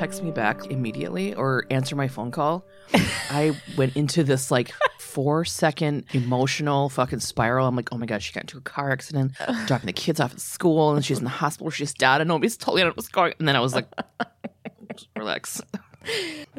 Text me back immediately or answer my phone call, I went into this like four second emotional fucking spiral. I'm like, oh my God, she got into a car accident, dropping the kids off at school, and she's in the hospital. She's dead, and nobody's told me what's going And then I was like, relax.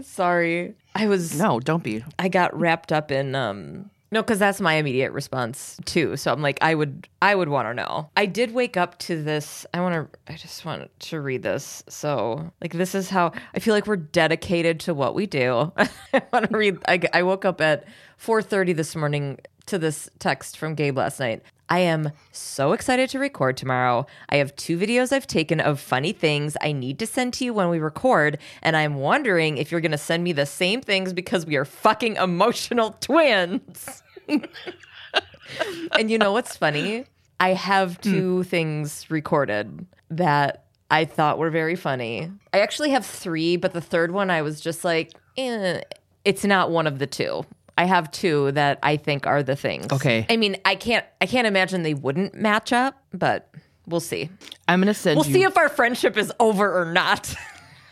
Sorry. I was No, don't be. I got wrapped up in um no, because that's my immediate response too. So I'm like, I would, I would want to know. I did wake up to this. I want to. I just want to read this. So, like, this is how I feel like we're dedicated to what we do. I want to read. I, I woke up at 4:30 this morning to this text from Gabe last night. I am so excited to record tomorrow. I have two videos I've taken of funny things I need to send to you when we record, and I'm wondering if you're going to send me the same things because we are fucking emotional twins. and you know what's funny? I have two things recorded that I thought were very funny. I actually have three, but the third one I was just like, eh, it's not one of the two. I have two that I think are the things. Okay. I mean, I can't I can't imagine they wouldn't match up, but we'll see. I'm gonna send We'll you. see if our friendship is over or not.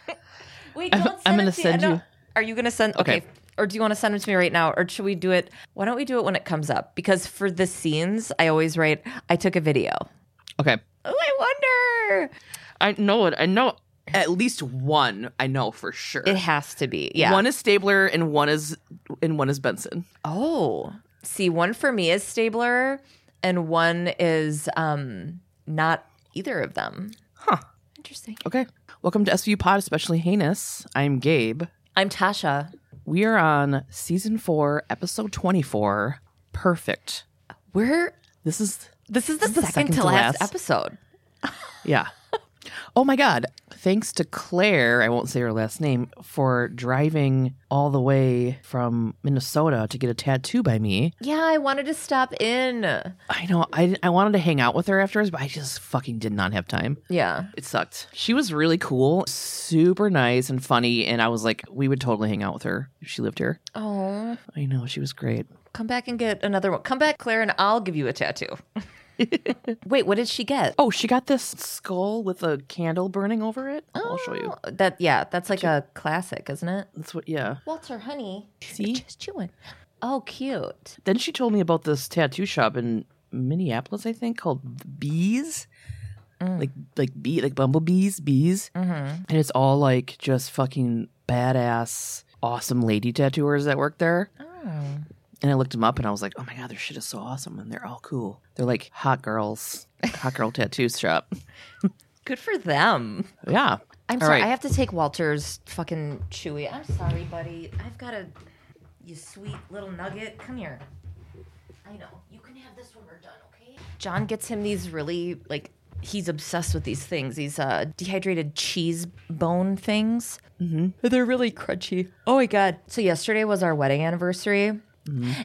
Wait, I'm- don't I'm send gonna send no. you- Are you gonna send? Okay. Okay. Or do you want to send it to me right now, or should we do it? Why don't we do it when it comes up? Because for the scenes, I always write, "I took a video." okay. Oh, I wonder. I know it. I know at least one. I know for sure. It has to be. Yeah. One is Stabler and one is and one is Benson. oh, see, one for me is Stabler, and one is um not either of them. Huh. Interesting. Okay. Welcome to SVU Pod, especially heinous. I'm Gabe. I'm Tasha. We are on season four, episode 24. Perfect. We're This is, this is the, This second, second to to last, last. episode. yeah. Oh my God. Thanks to Claire, I won't say her last name, for driving all the way from Minnesota to get a tattoo by me. Yeah, I wanted to stop in. I know. I, I wanted to hang out with her afterwards, but I just fucking did not have time. Yeah. It sucked. She was really cool, super nice and funny. And I was like, we would totally hang out with her if she lived here. Oh, I know. She was great. come back and get another one. Come back, Claire, and I'll give you a tattoo. Wait, what did she get? Oh, she got this skull with a candle burning over it. I'll show you. Oh, That yeah, that's like a classic, isn't it? That's what, yeah. Walter, honey, See? just chewing. Oh, cute. Then she told me about this tattoo shop in Minneapolis, I think, called Bees. Like, like bee, like bumblebees, bees. Mm-hmm. And it's all like just fucking badass, awesome lady tattooers that work there. Oh. And I looked them up and I was like, oh my God, their shit is so awesome. And they're all cool. They're like hot girls, hot girl tattoo shop. Good for them. Yeah. I'm All sorry. right. I have to take Walter's fucking chewy. I'm sorry, buddy. I've got a you sweet little nugget. Come here. I know. You can have this when we're done, okay? John gets him these really like he's obsessed with these things. These uh dehydrated cheese bone things. Mm-hmm. They're really crunchy. Oh my god. So yesterday was our wedding anniversary.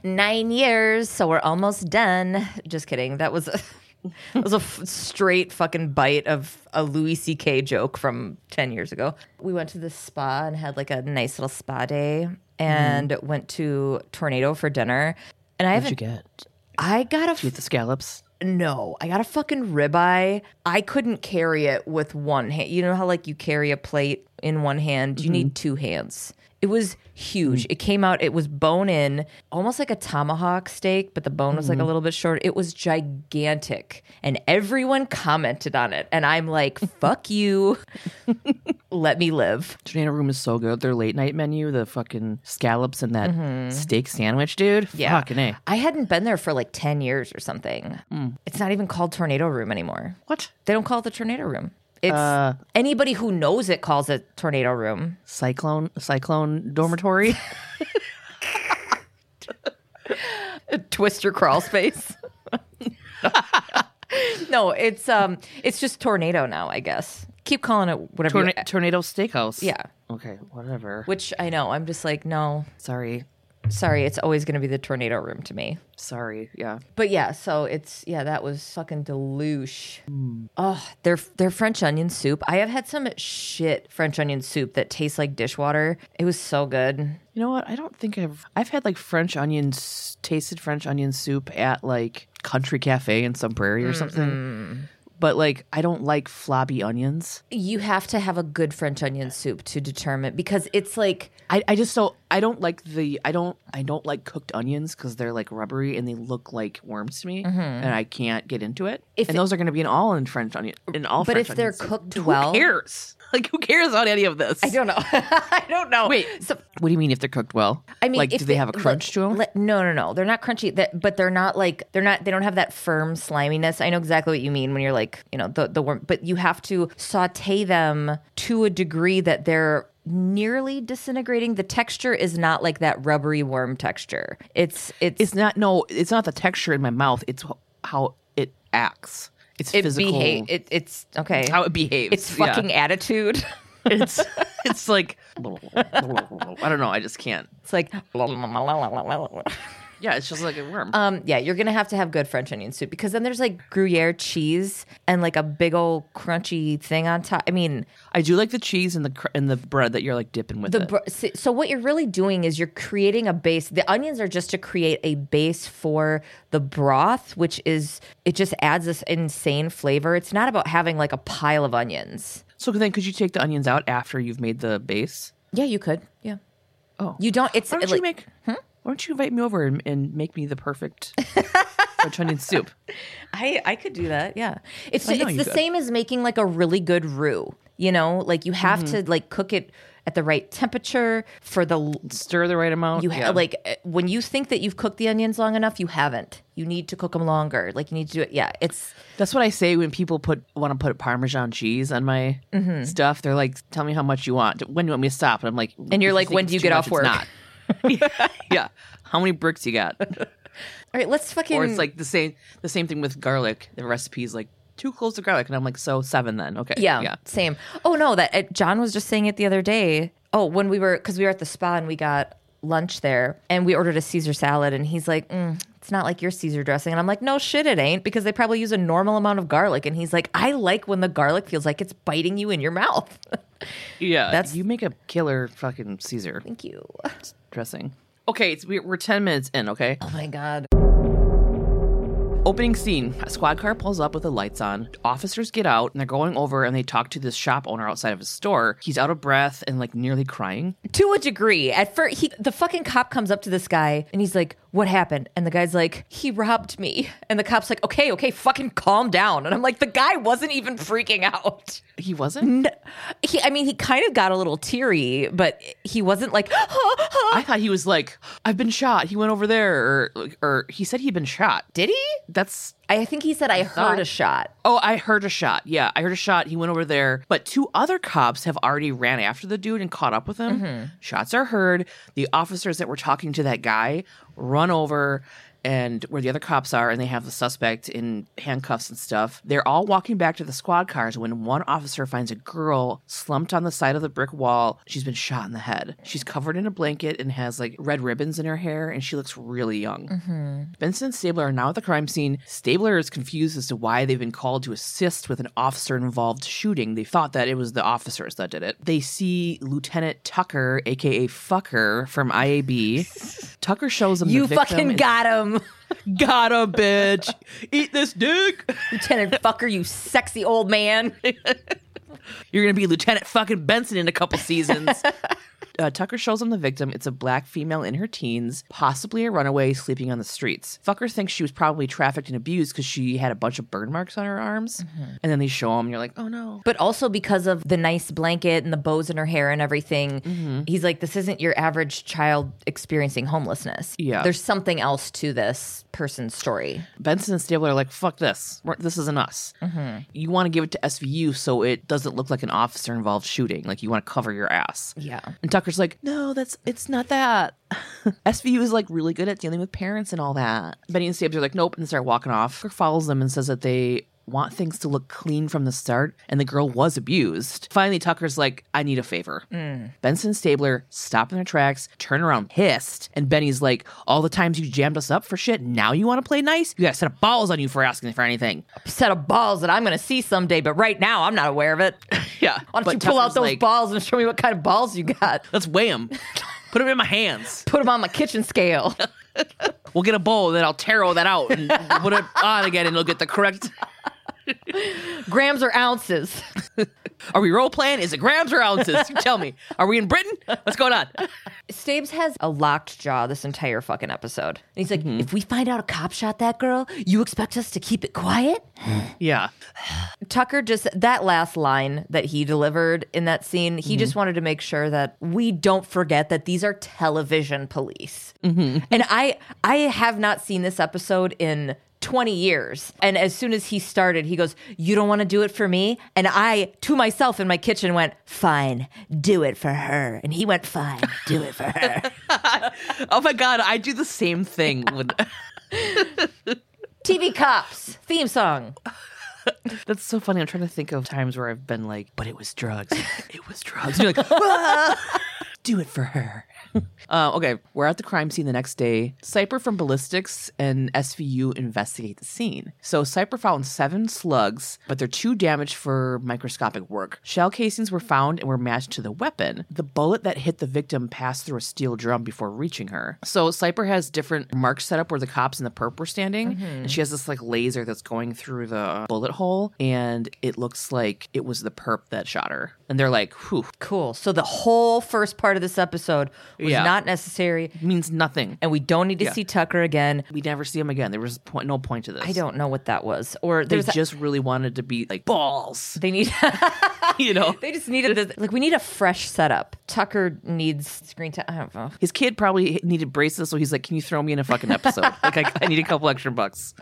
Nine years, so we're almost done. Just kidding. That was a, that was a f- straight fucking bite of a Louis C.K. joke from ten years ago. We went to the spa and had like a nice little spa day, and mm-hmm. went to Tornado for dinner. And I What'd you get? I got a Get the scallops. no, I got a fucking ribeye. I couldn't carry it with one hand. You know how like you carry a plate in one hand? You mm-hmm. need two hands. It was huge. Mm. It came out, it was bone in, almost like a tomahawk steak, but the bone was like a mm-hmm. little bit short. It was gigantic. And everyone commented on it. And I'm like, fuck you. Let me live. Tornado Room is so good. Their late night menu, the fucking scallops and that mm-hmm. steak sandwich, dude. Yeah. Fucking A. I hadn't been there for like 10 years or something. Mm. It's not even called Tornado Room anymore. What? They don't call it the tornado room. It's Uh, anybody who knows it calls it tornado room. Cyclone Cyclone Dormitory? Twister crawl space. no, it's um it's just tornado now, I guess. Keep calling it whatever Torna- Tornado Steakhouse. Yeah. Okay, whatever. which I know. I'm just like, no, Sorry. Sorry, it's always gonna be the tornado room to me. Sorry. Yeah. But yeah, so it's yeah, that was fucking deluge. Oh, their their French onion soup. I have had some shit French onion soup that tastes like dishwater. It was so good. You know what? I don't think I've I've had like French onions tasted French onion soup at like Country Cafe in some prairie or something. But like I don't like floppy onions. You have to have a good French onion soup to determine because it's like I, I just don't I don't like the I don't I don't like cooked onions because they're like rubbery and they look like worms to me mm-hmm. and I can't get into it. If and it- those are going to be in all in French onion in all. But French if they're cooked who well- cares? Like who cares about any of this? I don't know. I don't know. Wait, so what do you mean if they're cooked well? I mean, like if do they have a crunch to them? no, no, no. They're not crunchy. That, but they're not like they're not. They don't have that firm sliminess. I know exactly what you mean when you're like, you know, the the worm. But you have to saute them to a degree that they're nearly disintegrating. The texture is not like that rubbery worm texture. It's it's, it's not no, it's not the texture in my mouth. It's how it acts. It's it physical. behave. It, it's okay. how it behaves. it's Yeah. fucking attitude. It's it's like I don't know. I just can't. it's like. Yeah, it's just like a worm. Um, yeah, you're gonna have to have good French onion soup because then there's like Gruyere cheese and like a big old crunchy thing on top. I mean, I do like the cheese and the cr- and the bread that you're like dipping with the it. br- so so what you're really doing is you're creating a base. The onions are just to create a base for the broth, which is it just adds this insane flavor. It's not about having like a pile of onions. so then, could you take the onions out after you've made the base? Yeah, you could. Yeah, Oh, you don't. It's why don't like, you make? Why don't you invite me over and, and make me the perfect French onion soup? I I could do that. Yeah, it's I know it's you the could. same as making like a really good roux. You know, like you have Mm-hmm. to like cook it at the right temperature for the l- Stir the right amount. you ha- yeah. like uh, when you think that you've cooked the onions long enough, you haven't. You need to cook them longer. Like you need to do it. Yeah, it's That's what I say when people put want to put Parmesan cheese on my Mm-hmm. stuff. They're like, "Tell me how much you want. When do you want me to stop?" And I'm like, And you're "If like, think "When it's do you too get much, off work?" Not. yeah. How many bricks you got? all right. Let's fucking. or it's like the same the same thing with garlic. The recipe is like two cloves of garlic, and I'm like, so seven then. Okay, Yeah, yeah. same. Oh no, that uh, John was just saying it the other day. Oh, when we were because we were at the spa and we got lunch there and we ordered a Caesar salad and he's like, mm, "It's not like your Caesar dressing," and I'm like, "No shit, it ain't," because they probably use a normal amount of garlic. And he's like, "I like when the garlic feels like it's biting you in your mouth." Yeah, That's- you make a killer fucking Caesar Thank you. dressing. Okay, it's, we're, we're ten minutes in. Okay, Oh my god. Opening scene: a squad car pulls up with the lights on. Officers get out and they're going over and they talk to this shop owner outside of his store. He's out of breath and like nearly crying. to a degree. At first, he the fucking cop comes up to this guy and he's like, "What happened?" And the guy's like, "He robbed me." And the cop's like, "Okay, okay, fucking calm down." And I'm like, the guy wasn't even freaking out. He wasn't. He, I mean, he kind of got a little teary, but he wasn't like, I thought he was like, "I've been shot." He went over there, or or he said he'd been shot. "Did he?" That's I think he said, "I heard a shot." Oh, I heard a shot. Yeah, I heard a shot. He went over there, but two other cops have already ran after the dude and caught up with him. Mm-hmm. Shots are heard. The officers that were talking to that guy run over and where the other cops are, and they have the suspect in handcuffs and stuff. They're all walking back to the squad cars when one officer finds a girl slumped on the side of the brick wall. She's been shot in the head. She's covered in a blanket and has like red ribbons in her hair, and she looks really young. Mm-hmm. Benson and Stabler are now at the crime scene. Stabler is confused as to why they've been called to assist with an officer involved shooting. They thought that it was the officers that did it. They see Lieutenant Tucker, aka Fucker from IAB. Tucker shows them You the victim fucking got him, got a bitch. Eat this dick. Lieutenant Fucker. You sexy old man. You're gonna be Lieutenant fucking Benson in a couple seasons. Uh, Tucker shows him the victim. It's a black female in her teens, possibly a runaway sleeping on the streets. Fucker thinks she was probably trafficked and abused because she had a bunch of burn marks on her arms. And then they show him, and you're like, oh no. but also because of the nice blanket and the bows in her hair and everything, Mm-hmm. he's like, this isn't your average child experiencing homelessness. Yeah. There's something else to this person's story. Benson and Stabler are like, fuck this. We're, this isn't us. You want to give it to SVU so it doesn't look like an officer involved shooting. Like you want to cover your ass. Yeah. And Tucker's like, no, that's it's not that. SVU is like really good at dealing with parents and all that. Benny and Stabs are like, nope, and start walking off. Tucker follows them and says that they want things to look clean from the start, and the girl was abused. Finally, Tucker's like, I need a favor. Mm. Benson and Stabler stop in their tracks, turn around pissed, and Benny's like, all the times you jammed us up for shit, now you want to play nice? You got a set of balls on you for asking for anything. A Set of balls that I'm going to see someday, but right now I'm not aware of it. Yeah. Why don't but you pull out those like, balls and show me what kind of balls you got? Let's weigh them. Put them in my hands. Put them on my kitchen scale. We'll get a bowl, and then I'll tarot that out and put it on again, and it'll get the correct Grams or ounces. Are we role playing? Is it grams or ounces? You tell me. Are we in Britain? What's going on? Stabes has a locked jaw this entire fucking episode. And he's like, mm-hmm. if we find out a cop shot that girl, you expect us to keep it quiet? Yeah. Tucker just, that last line that he delivered in that scene, he mm-hmm. just wanted to make sure that we don't forget that these are television police. Mm-hmm. And I, I have not seen this episode in 20 years. And as soon as he started, he goes, You don't want to do it for me? And I, to myself in my kitchen, went, Fine, do it for her. And he went, Fine, do it for her. Oh my god, I do the same thing with TV Cops theme song. That's so funny. I'm trying to think of times where I've been like, but it was drugs. It was drugs. You're like, "Ah, do it for her. Uh, okay, we're at the crime scene the next day. Cypher from Ballistics and SVU investigate the scene. So Cypher found seven slugs, but they're too damaged for microscopic work. Shell casings were found and were matched to the weapon. The bullet that hit the victim passed through a steel drum before reaching her. So Cypher has different marks set up where the cops and the perp were standing, and she has this like laser that's going through the bullet hole, and it looks like it was the perp that shot her. And they're like, whew, Cool. So the whole first part of this episode was Yeah. not necessary, It means nothing. and we don't need to Yeah. see Tucker again. We never see him again. There was point, no point to this. I don't know what that was. Or They just really wanted to be like balls, they need you know. they just needed this like we need a fresh setup. Tucker needs screen time. I don't know. His kid probably needed braces, so he's like, "Can you throw me in a fucking episode? like, I, I need a couple extra bucks."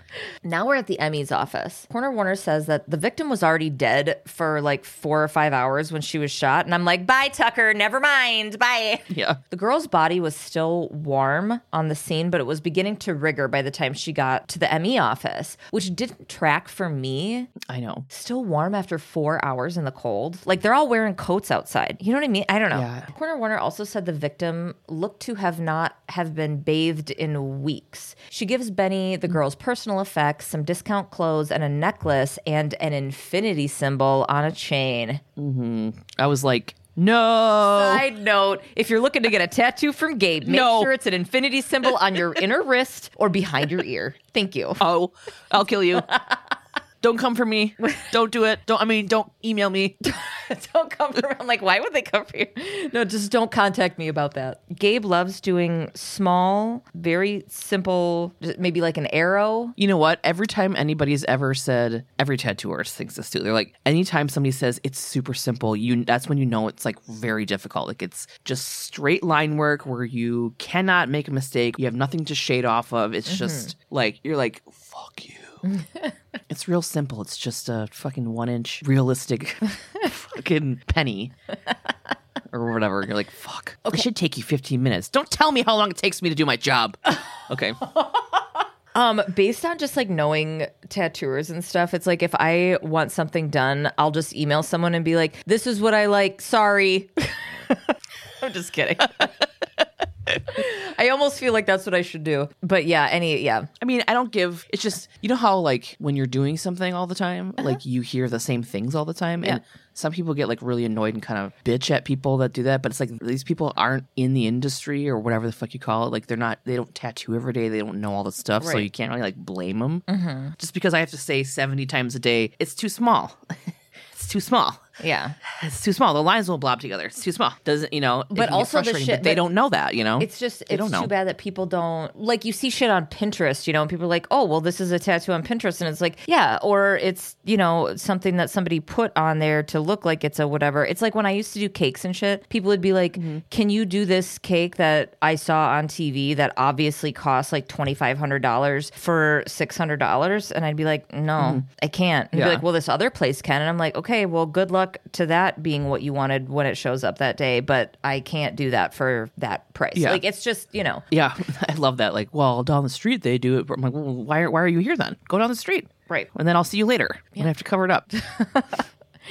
Now we're at the ME's office. Corner Warner says that the victim was already dead for like four or five hours when she was shot. And I'm like, bye, Tucker. Never mind. Bye. Yeah, The girl's body was still warm on the scene, but it was beginning to rigor by the time she got to the ME office, which didn't track for me. I know. Still warm after four hours in the cold. Like they're all wearing coats outside. You know what I mean? I don't know. Yeah. Corner Warner also said the victim looked to have not have been bathed in weeks. She gives Benny the mm. girl's personal effects, some discount clothes, and a necklace and an infinity symbol on a chain. Mm-hmm. I was like, "No." Side note: If you're looking to get a tattoo from Gabe, make No. sure it's an infinity symbol on your inner wrist or behind your ear. Thank you. Oh, I'll kill you. don't come for me. Don't do it. Don't. I mean, don't email me. don't come for me. I'm like, why would they come for you? No, just don't contact me about that. Gabe loves doing small, very simple, maybe like an arrow. You know what? Every time anybody's ever said, every tattooer thinks this too. They're like, anytime somebody says it's super simple, you that's when you know it's like very difficult. Like it's just straight line work where you cannot make a mistake. You have nothing to shade off of. It's mm-hmm. just like you're like, fuck you. it's real simple. It's just a fucking one inch realistic fucking penny. Or whatever. You're like, fuck. Okay. It should take you 15 minutes. Don't tell me how long it takes me to do my job. Okay. Um, based on just like knowing tattooers and stuff, it's like if I want something done, I'll just email someone and be like, "This is what I like. Sorry." I'm just kidding. I almost feel like that's what I should do. But yeah, any yeah. I mean, I don't give. It's just you know how like when you're doing something all the time, uh-huh. like you hear the same things all the time, and some people get like really annoyed and kind of bitch at people that do that. But it's like these people aren't in the industry or whatever the fuck you call it. Like they're not. They don't tattoo every day. They don't know all the stuff, so you can't really like blame them. Mm-hmm. Just because I have to say seventy times a day, it's too small. it's too small. Yeah. It's too small. The lines won't blob together. It's too small. Doesn't you know? But also the shit- but they don't know that. You know, It's just They it's don't know. too bad that people don't like you see shit on Pinterest, you know, and people are like, "Oh, well, this is a tattoo on Pinterest," and it's like, yeah, or it's you know something that somebody put on there to look like it's a whatever. It's like when I used to do cakes and shit, people would be like, Mm-hmm. "Can you do this cake that I saw on TV that obviously costs like twenty five hundred dollars for six hundred dollars?" And I'd be like, "No, I can't." And Mm-hmm. Yeah. be like, "Well, this other place can," and I'm like, "Okay, well, good luck to that being what you wanted when it shows up that day, but I can't do that for that price." Yeah. Like it's just you know Yeah, I love that. Like, well, down the street they do it. But I'm like, well, why, are, why are you here then? Go down the street. Right. And then I'll see you later. And I have to cover it up.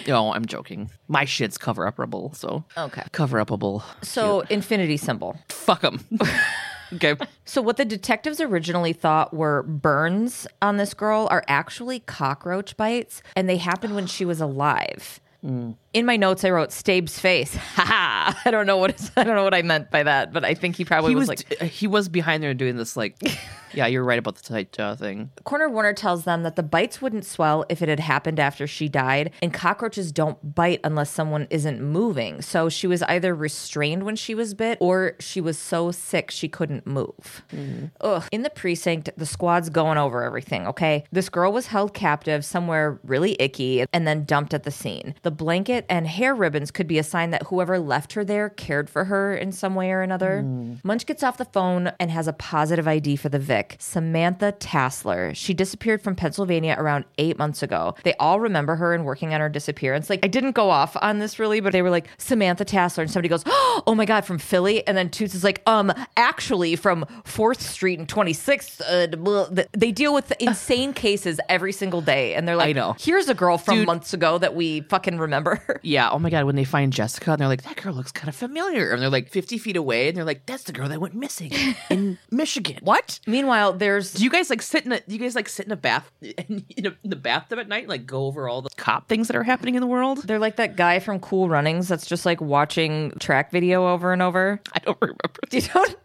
no, oh, I'm joking. My shit's cover upable, so. Okay. Cover upable. so infinity symbol. Fuck them. okay. So what the detectives originally thought were burns on this girl are actually cockroach bites, and they happened when she was alive. Mm. In my notes, I wrote Stabe's face. Ha ha. I don't know what is, I don't know what I meant by that, but I think he probably He was, was like. he was behind there doing this like yeah you're right about the tight jaw thing Corner Warner tells them that the bites wouldn't swell if it had happened after she died, and cockroaches don't bite unless someone isn't moving. So she was either restrained when she was bit, or she was so sick she couldn't move. Mm-hmm. Ugh. In the precinct, the squad's going over everything, okay? This girl was held captive somewhere really icky and then dumped at the scene. The blanket and hair ribbons could be a sign that whoever left her there cared for her in some way or another. Munch gets off the phone and has a positive ID for the Vic, Samantha Tassler. She disappeared from Pennsylvania around eight months ago. They all remember her and working on her disappearance. Like, I didn't go off on this really, but they were like, Samantha Tassler. And somebody goes, Oh my God, from Philly. And then Toots is like, Um, actually from 4th Street and 26th. Uh, they deal with insane cases every single day. And they're like, I know. Here's a girl from Dude. months ago that we fucking remember. yeah oh my god when they find jessica and they're like that girl looks kind of familiar and they're like 50 feet away and they're like that's the girl that went missing in michigan what Meanwhile, there's do you guys like sit in a do you guys like sit in a bath in, a, in the bathtub at night and like go over all the cop things that are happening in the world they're like that guy from Cool Runnings that's just like watching track video over and over. i don't remember You don't.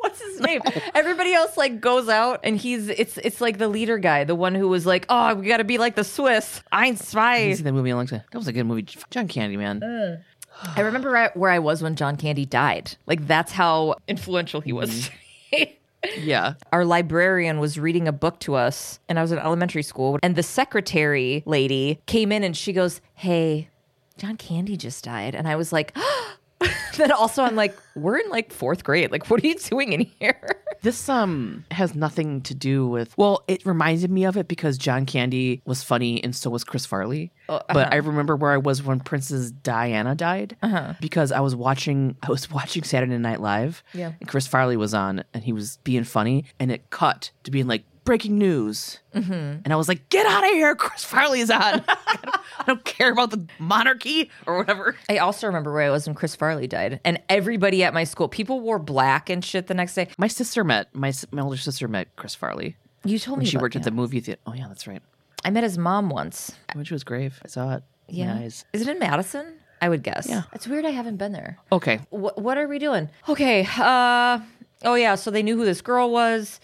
What's his name? Everybody else like goes out, and he's it's it's like the leader guy, the one who was like, "Oh, we got to be like the Swiss." Ein I've zwei. seen that movie a long time. That was a good movie. John Candy, man. Mm. I remember where I was when John Candy died. Like that's how influential he was. Mm-hmm. Yeah. Our librarian was reading a book to us, and I was in elementary school. And the secretary lady came in and she goes, Hey, John Candy just died. And I was like, oh, Then also, I'm like, We're in like fourth grade. Like, what are you doing in here? This um has nothing to do with. Well, it reminded me of it because John Candy was funny and so was Chris Farley. But I remember where I was when Princess Diana died because I was watching. I was watching Saturday Night Live. Yeah. And Chris Farley was on and he was being funny, and it cut to being like breaking news. Mm-hmm. And I was like, "Get out of here! Chris Farley is on. I, don't, I don't care about the monarchy or whatever." I also remember where I was when Chris Farley died. And everybody at my school, people wore black and shit the next day. My sister met my, my older sister met Chris Farley. You told me she worked at the movie theater. Oh yeah, that's right. I met his mom once. I went to his grave. I saw it. Yeah. Is it in Madison? I would guess. Yeah. It's weird I haven't been there. Okay. Wh- what are we doing? Okay. Uh oh yeah, so they knew who this girl was.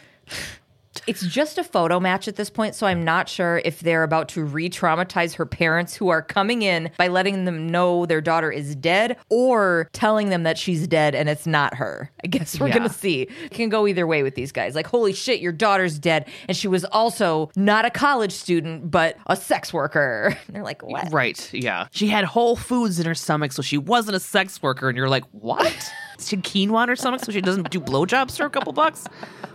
It's just a photo match at this point, so I'm not sure if they're about to re traumatize her parents who are coming in by letting them know their daughter is dead or telling them that she's dead and it's not her. I guess we're Yeah. going to see. It can go either way with these guys. Like, holy shit, your daughter's dead. And she was also not a college student, but a sex worker. And they're like, what? Right. Yeah. She had whole foods in her stomach, so she wasn't a sex worker. And you're like, what? She had quinoa in her stomach, so she doesn't do blowjobs for a couple bucks.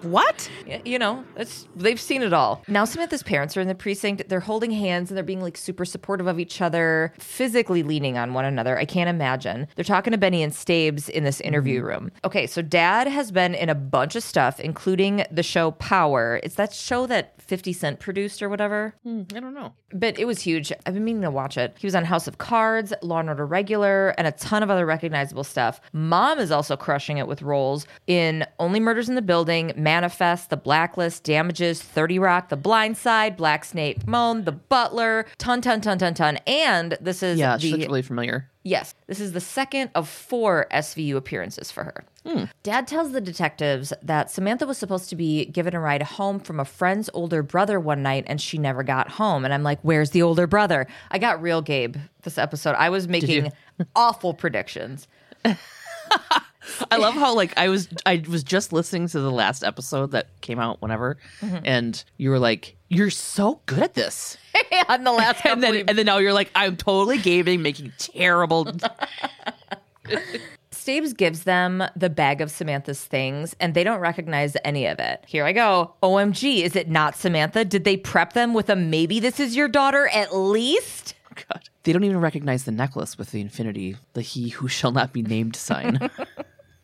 What? You know, it's they've seen it all. Now Samantha's parents are in the precinct. They're holding hands and they're being like super supportive of each other, physically leaning on one another. I can't imagine. They're talking to Benny and Stabes in this interview mm-hmm. room. Okay, so dad has been in a bunch of stuff, including the show Power. It's that show that 50 Cent produced or whatever. Hmm, I don't know. But it was huge. I've been meaning to watch it. He was on House of Cards, Law and Order Regular, and a ton of other recognizable stuff. Mom is also crushing it with roles in Only Murders in the Building, Manifest, The Blacklist, Damages, 30 Rock, The Blind Side, Black Snake Moan, The Butler, ton, ton, ton, ton, ton. And this is Yeah, she the looks really familiar. Yes, this is the second of four SVU appearances for her. Hmm. Dad tells the detectives that Samantha was supposed to be given a ride home from a friend's older brother one night and she never got home. And I'm like, where's the older brother? I got real Gabe this episode. I was making awful predictions. I love how like I was I was just listening to the last episode that came out whenever, mm-hmm. and you were like, "You're so good at this," on the last and then couple and then now you're like, "I'm totally gaming, making terrible." Stabes gives them the bag of Samantha's things and they don't recognize any of it. Here I go. OMG, is it not Samantha? Did they prep them with a maybe this is your daughter at least? Oh, God. They don't even recognize the necklace with the infinity, the "He who shall not be named" sign.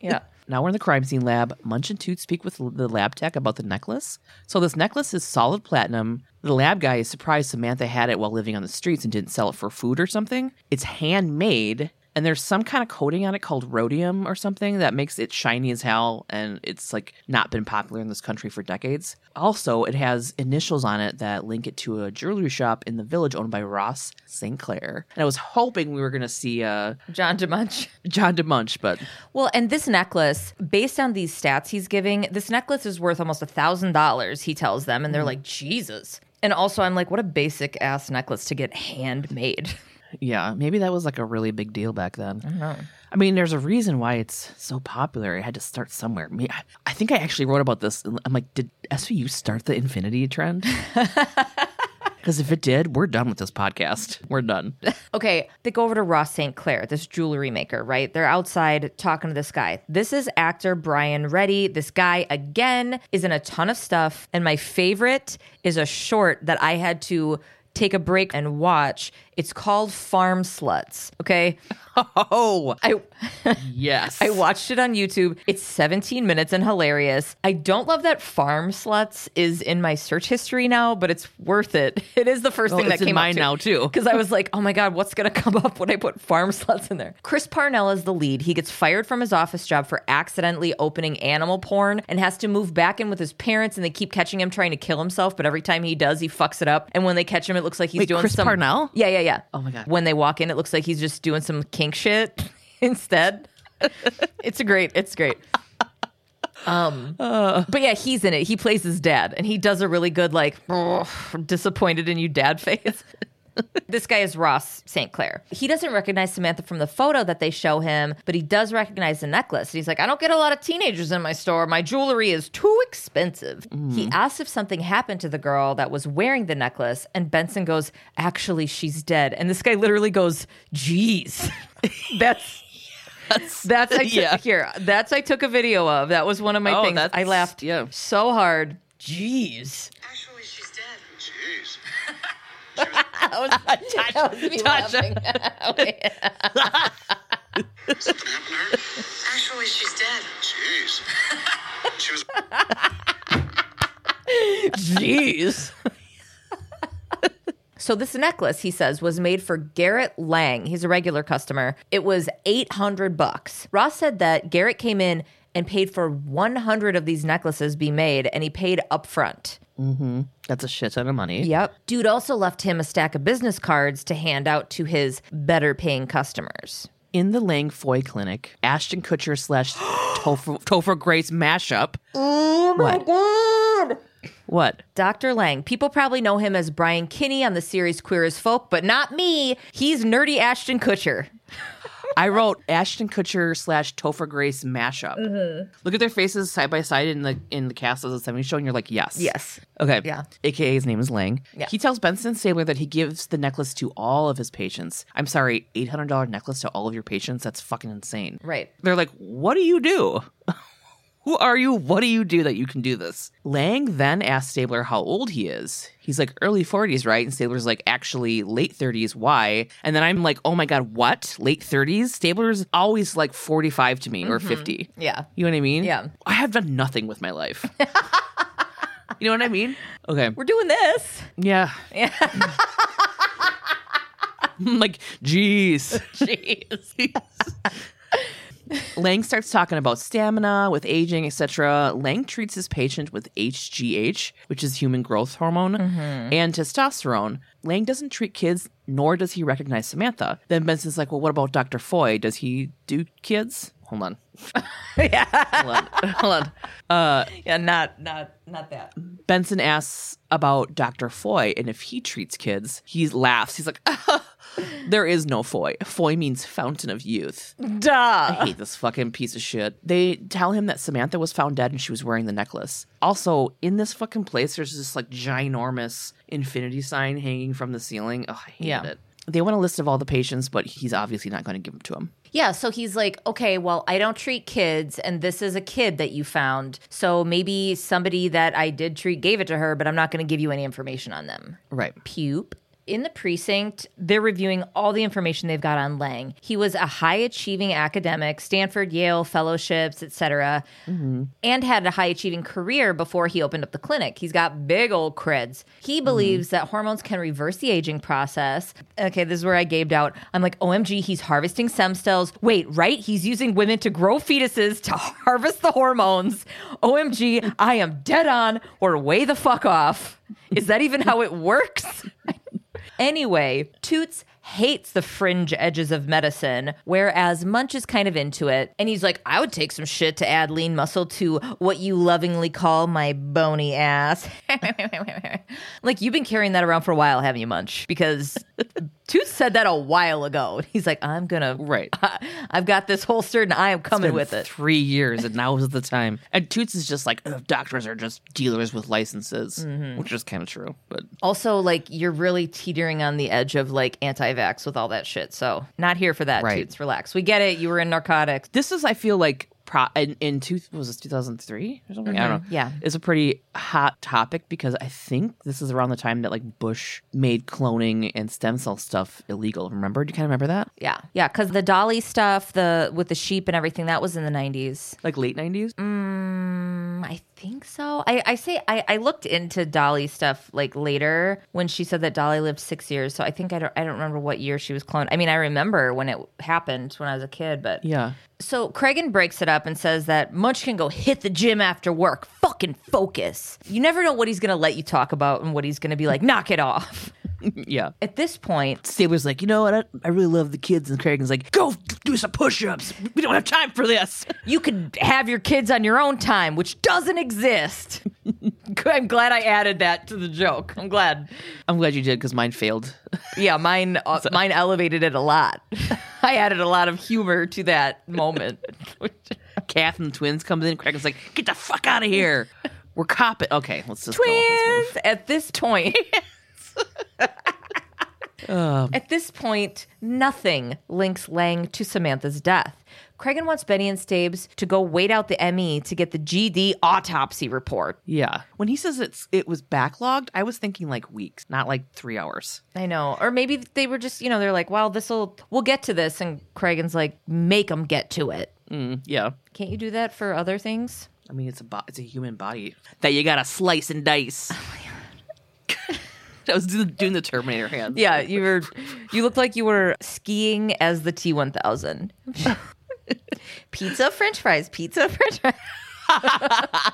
Yeah. Now we're in the crime scene lab. Munch and Toot speak with the lab tech about the necklace. So this necklace is solid platinum. The lab guy is surprised Samantha had it while living on the streets and didn't sell it for food or something. It's handmade And there's some kind of coating on it called rhodium or something that makes it shiny as hell. And it's like not been popular in this country for decades. Also, it has initials on it that link it to a jewelry shop in the village owned by Ross St. Clair. And I was hoping we were going to see uh, John DeMunch. John DeMunch, but Well, and this necklace, based on these stats he's giving, this necklace is worth almost a thousand dollars. He tells them, and they're like, Jesus. And also, I'm like, what a basic ass necklace to get handmade. yeah, maybe that was like a really big deal back then. I don't know. I mean, there's a reason why it's so popular. It had to start somewhere. Me, I, I think I actually wrote about this. I'm like, did SVU start the infinity trend? Because if it did, we're done with this podcast. We're done. Okay, they go over to Ross St. Clair, this jewelry maker, right? They're outside talking to this guy. This is actor Brian Reddy. This guy, again, is in a ton of stuff. And my favorite is a short that I had to take a break and watch. It's called Farm Sluts. Okay. Oh, I yes. I watched it on YouTube. It's 17 minutes and hilarious. I don't love that Farm Sluts is in my search history now, but it's worth it. It is the first Oh, thing that came mine now, too. Because I was like, oh my god, what's gonna come up when I put Farm Sluts in there? Chris Parnell is the lead. He gets fired from his office job for accidentally opening animal porn and has to move back in with his parents, and they keep catching him trying to kill himself. But every time he does, he fucks it up. And when they catch him, it looks like he's Wait, doing Chris some Parnell? Yeah, yeah, yeah. Oh my God. When they walk in, it looks like he's just doing some kink shit instead. it's a great. It's great. Um, but yeah, he's in it. He plays his dad, and he does a really good like "Oh, disappointed in you dad face. This guy is Ross St. Clair. He doesn't recognize Samantha from the photo that they show him, but he does recognize the necklace. And he's like, I don't get a lot of teenagers in my store. My jewelry is too expensive. Mm-hmm. He asks if something happened to the girl that was wearing the necklace, and Benson goes, Actually, she's dead. And this guy literally goes, Jeez. That's that's I took Yeah. here. That's I took a video of. That was one of my Oh, things. I laughed yeah. so hard. Jeez. Actually, her? Oh, Actually, she's dead. Jeez. She was Jeez. So this necklace, he says, was made for Garrett Lang. He's a regular customer. It was 800 bucks. Ross said that Garrett came in and paid for 100 of these necklaces be made and he paid upfront. Mm-hmm. That's a shit ton of money. Yep. Dude also left him a stack of business cards to hand out to his better paying customers. In the Lang Foy Clinic, Ashton Kutcher slash Topher, Topher Grace mashup. Oh my god. What? Dr. Lang. People probably know him as Brian Kinney on the series Queer as Folk, but not me. He's nerdy Ashton Kutcher. I wrote Ashton Kutcher slash Topher Grace mashup. Mm-hmm. Look at their faces side by side in the in the cast of the 70s show, and you're like, yes. Yes. Okay. Yeah. AKA his name is Lang. Yeah. He tells Benson Stabler that he gives the necklace to all of his patients. I'm sorry, $800 necklace to all of your patients? That's fucking insane. Right. They're like, what do you do? Who are you? What do you do that you can do this? Lang then asks Stabler how old he is. He's like early 40s, right? And Stabler's like, actually late 30s. Why? And then I'm like, oh my God, what? Late 30s? Stabler's always like 45 to me or mm-hmm. 50. Yeah. You know what I mean? Yeah. I have done nothing with my life. you know what I mean? Okay. We're doing this. Yeah. Yeah. I'm like, geez. Jeez. Lang starts talking about stamina with aging, etc. Lang treats his patient with HGH, which is human growth hormone, mm-hmm. and testosterone. Lang doesn't treat kids, nor does he recognize Samantha. Then Benson's like, "Well, what about Dr. Foy? Does he do kids?" Hold on. yeah. Hold on. Hold on. Uh, Yeah, not not not that. Benson asks about Dr. Foy, and if he treats kids, he laughs. He's like, "There is no Foy. Foy means fountain of youth." Duh. I hate this fucking piece of shit. They tell him that Samantha was found dead and she was wearing the necklace. Also, in this fucking place, there's this like ginormous infinity sign hanging from the ceiling. Oh, I hated Yeah. it. They want a list of all the patients, but he's obviously not going to give them to him. Yeah, so he's like, okay, well, I don't treat kids, and this is a kid that you found. So maybe somebody that I did treat gave it to her, but I'm not going to give you any information on them. Right. Pupe. In the precinct, they're reviewing all the information they've got on Lang. He was a high achieving academic, Stanford, Yale fellowships, etc., mm-hmm. and had a high achieving career before he opened up the clinic. He's got big old creds. He mm-hmm. believes that hormones can reverse the aging process. Okay, this is where I gaped out. I'm like, OMG, he's harvesting stem cells. Wait, right? He's using women to grow fetuses to harvest the hormones. OMG, I am dead on or way the fuck off. Is that even how it works? Anyway, Toots hates the fringe edges of medicine, whereas Munch is kind of into it. And he's like, I would take some shit to add lean muscle to what you lovingly call my bony ass. like, you've been carrying that around for a while, haven't you, Munch? Because Toots said that a while ago. He's like, I'm gonna, Right. I've got this holstered and I am coming with it. Three years, and now is the time. And Toots is just like, doctors are just dealers with licenses, Mm-hmm. which is kind of true. But Also, like, you're really teetering on the edge of like anti with all that shit. So, not here for that, Right. Toots. Relax. We get it. You were in narcotics. this is, I feel like, pro- in, in two, was this 2003 or something? I don't know. Mm-hmm. Yeah. It's a pretty hot topic because I think this is around the time that like Bush made cloning and stem cell stuff illegal. Remember? Do you kind of remember that? Yeah, yeah, because the Dolly stuff, the with the sheep and everything, that was in the '90s. Like late 90s? Mm, Um, I think so. I, I say I, I looked into Dolly stuff like later when she said that Dolly lived six years. So I think I don't I don't remember what year she was cloned. I mean, I remember when it happened when I was a kid, but Yeah. so Cragen breaks it up and says that Munch can go hit the gym after work. Fucking focus. You never know what he's gonna let you talk about and what he's gonna be like. Knock it off. Yeah. At this point, Stabler's like, you know what? I, I really love the kids. And Craig Cragen's like, go do some push ups. We don't have time for this. you could have your kids on your own time, which doesn't exist. I'm glad I added that to the joke. I'm glad. I'm glad you did because mine failed. Yeah, mine uh, mine elevated it a lot. I added a lot of humor to that moment. Kath and the twins comes in. Cragen's like, get the fuck out of here. We're copping. Okay, let's just go. Let's Twins at this point. At this point, nothing links Lang to Samantha's death. Cragen wants Benny and Stabes to go wait out the ME to get the GD autopsy report. Yeah. When he says it's it was backlogged, I was thinking like weeks, not like three hours. I know. Or maybe they were just, you know, they're like, well, this'll, we'll get to this. And Cragen's like, make them get to it. Mm, yeah. Can't you do that for other things? I mean, it's a bo- it's a human body that you gotta slice and dice. I was do- doing the Terminator hands. Yeah, you were, you looked like you were skiing as the T1000. pizza, french fries, pizza, french fries.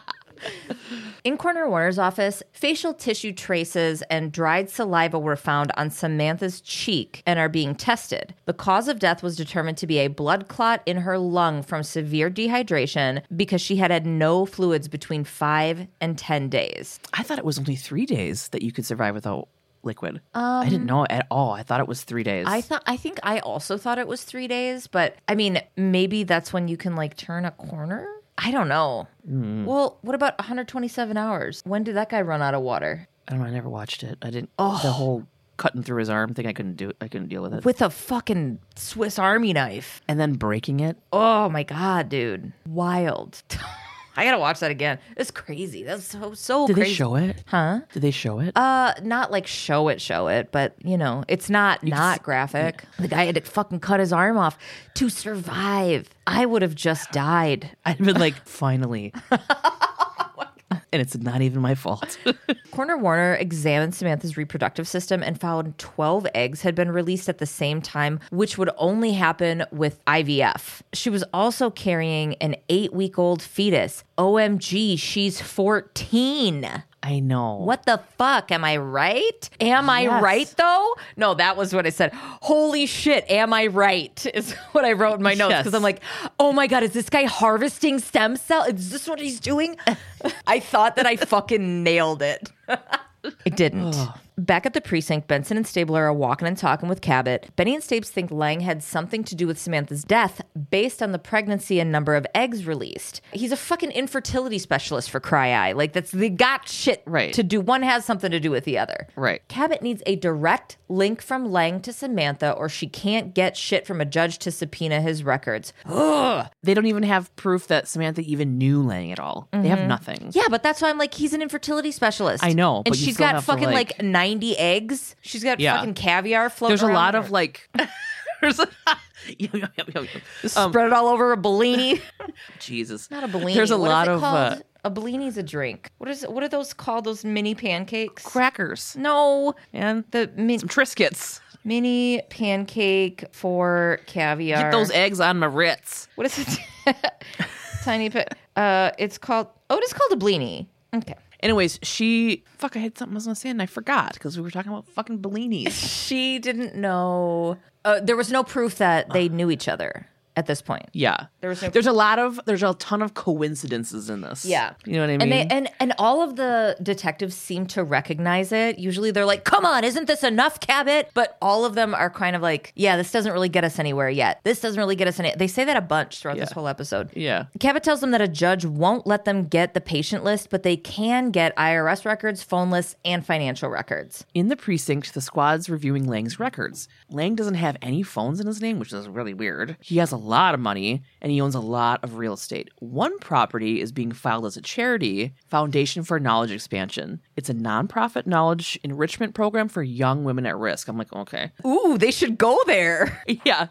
In Corner Warner's office, facial tissue traces and dried saliva were found on Samantha's cheek and are being tested. The cause of death was determined to be a blood clot in her lung from severe dehydration because she had had no fluids between five and 10 days. I thought it was only three days that you could survive without liquid. I didn't um, know at all. I thought it was three days. I thought, I think I also thought it was three days, but I mean, maybe that's when you can like turn a corner. I don't know. Mm-hmm. Well, what about 127 hours? When did that guy run out of water? I don't know. I never watched it. I didn't. Oh. The whole cutting through his arm thing. I couldn't do it. I couldn't deal with it. With a fucking Swiss Army knife. and then breaking it. Oh my god, dude. Wild. I gotta watch that again. It's crazy. That's so so Did crazy. they show it? Huh? Did they show it? Uh, not like show it, show it, but you know, it's not not graphic. The guy had to fucking cut his arm off to survive. I would have just died. I'd been like, finally. and it's not even my fault. Corner Warner examined Samantha's reproductive system and found 12 eggs had been released at the same time, which would only happen with IVF. She was also carrying an eight week old fetus. OMG, she's 14. I know. What the fuck? Am I right? Am I right though? No, that was what I said. Holy shit, am I right? Is what I wrote in my notes Yes. because I'm like, oh my God, is this guy harvesting stem cell? Is this what he's doing? I thought that I fucking nailed it. I didn't. Back at the precinct, Benson and Stabler are walking and talking with Cabot. Benny and Stabes think Lang had something to do with Samantha's death based on the pregnancy and number of eggs released. He's a fucking infertility specialist for Cry Eye. Like that's they got shit Right. to do. One has something to do with the other. Right. Cabot needs a direct link from Lang to Samantha, or she can't get shit from a judge to subpoena his records. Ugh. They don't even have proof that Samantha even knew Lang at all. They have mm-hmm. nothing. Yeah, but that's why I'm like, he's an infertility specialist. I know, and she's got fucking like, like- 90 eggs. She's got Yeah. fucking caviar floating There's a lot her. of like. there's a. Um, Spread it all over a Bellini. Jesus. Not a Bellini. There's a What lot of uh, a Bellini's a drink. What is? What are those called? Those mini pancakes? crackers no, and the min- some Triscuits. mini pancake for caviar. Get those eggs on my Ritz. What is it? Tiny pa- Uh, it's called. Oh, it is called a Bellini. Okay. Anyways, she fuck. I had something I was gonna say and I forgot because we were talking about fucking Bellinis. She didn't know. Uh, there was no proof that they knew each other at this point. Yeah, There was no- There's a lot of. There's a ton of coincidences in this. Yeah. you know what I mean. And they and and all of the detectives seem to recognize it. Usually they're like, "Come on, isn't this enough, Cabot?" But all of them are kind of like, "Yeah, this doesn't really get us anywhere yet. This doesn't really get us any." They say that a bunch throughout this whole episode. yeah, Cabot tells them that a judge won't let them get the patient list, but they can get IRS records, phone lists, and financial records. in the precinct, the squad's reviewing Lang's records. Lang doesn't have any phones in his name, which is really weird. He has a lot of money and he owns a lot of real estate. One property is being filed as a charity, Foundation for Knowledge Expansion. It's a nonprofit knowledge enrichment program for young women at risk. I'm like, okay. Ooh, they should go there. Yeah.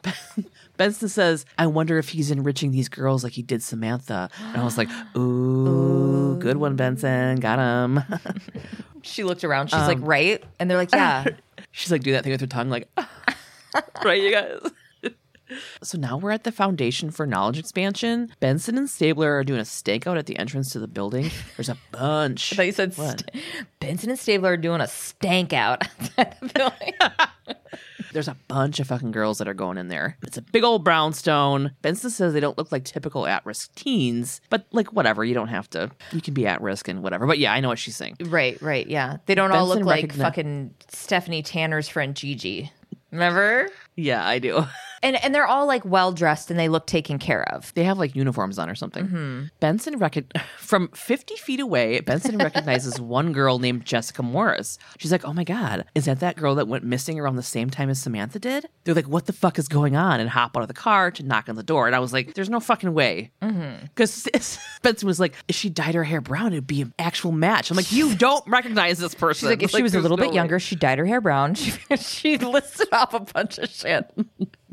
Benson says, I wonder if he's enriching these girls like he did Samantha. And I was like, ooh, good one, Benson. Got him. She looked around. She's like, um, "Right?" And they're like, "Yeah." She's like, do that thing with her tongue, like, right, you guys. So now we're at the Foundation for Knowledge Expansion. Benson and Stabler are doing a stakeout at the entrance to the building. There's a bunch. I thought you said What? st- Benson and Stabler are doing a stank out outside the building. There's a bunch of fucking girls that are going in there. It's a big old brownstone. Benson says they don't look like typical at risk teens, but like whatever. You don't have to. You can be at risk and whatever. But yeah, I know what she's saying. right, right, yeah. They don't all Benson look like fucking Stephanie Tanner's friend Gigi. Remember? Yeah, I do. And and they're all like well dressed and they look taken care of. They have like uniforms on or something. Mm-hmm. Benson recog- from 50 feet away, Benson recognizes one girl named Jessica Morris. She's like, "Oh my god, is that that girl that went missing around the same time as Samantha did?" They're like, "What the fuck is going on?" and hop out of the car to knock on the door. And I was like, "There's no fucking way." Mm-hmm. Because Benson was like, "If she dyed her hair brown, it'd be an actual match." I'm like, "You don't recognize this person." She's like, if she was a little no bit way. younger, she dyed her hair brown. She, she listed off a bunch of shit.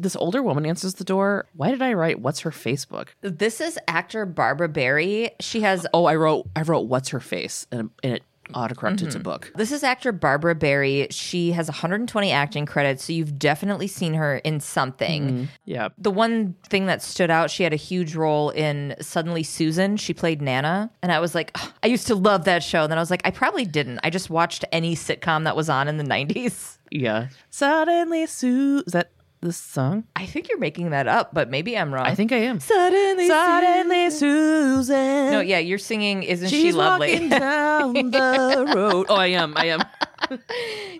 This older woman answers the door. Why did I write? What's her Facebook? This is actor Barbara Barrie. She has Oh, I wrote. I wrote. What's her face? And, and it autocorrected to mm-hmm. book. This is actor Barbara Barrie. She has 120 acting credits, so you've definitely seen her in something. Mm-hmm. Yeah. The one thing that stood out, she had a huge role in Suddenly Susan. She played Nana. And I was like, "Ugh, I used to love that show. And then I was like, I probably didn't. I just watched any sitcom that was on in the 90s. Yeah. Suddenly, Susan. Is that this song? I think you're making that up, but maybe I'm wrong. I think I am. Suddenly, Suddenly, Susan. No, yeah, you're singing Isn't She's She Lovely? walking down the road. Oh, I am. I am.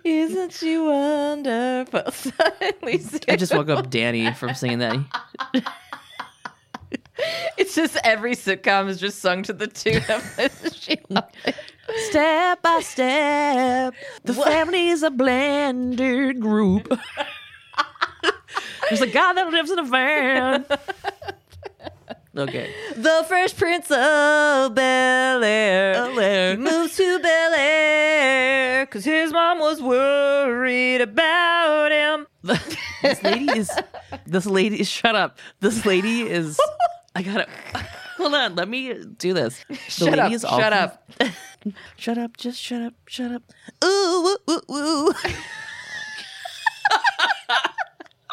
Isn't she wonderful? Suddenly, Susan. I just woke up Danny from singing that. It's just every sitcom is just sung to the tune of Isn't She Lovely? Step by step, the family is a blended group. There's a guy that lives in a van. Okay. The Fresh Prince of Bel Air. He moves to Bel Air because his mom was worried about him. this lady is this lady is shut up this lady is i gotta hold on let me do this the Shut lady up, is all shut up. shut up just shut up shut up ooh woo.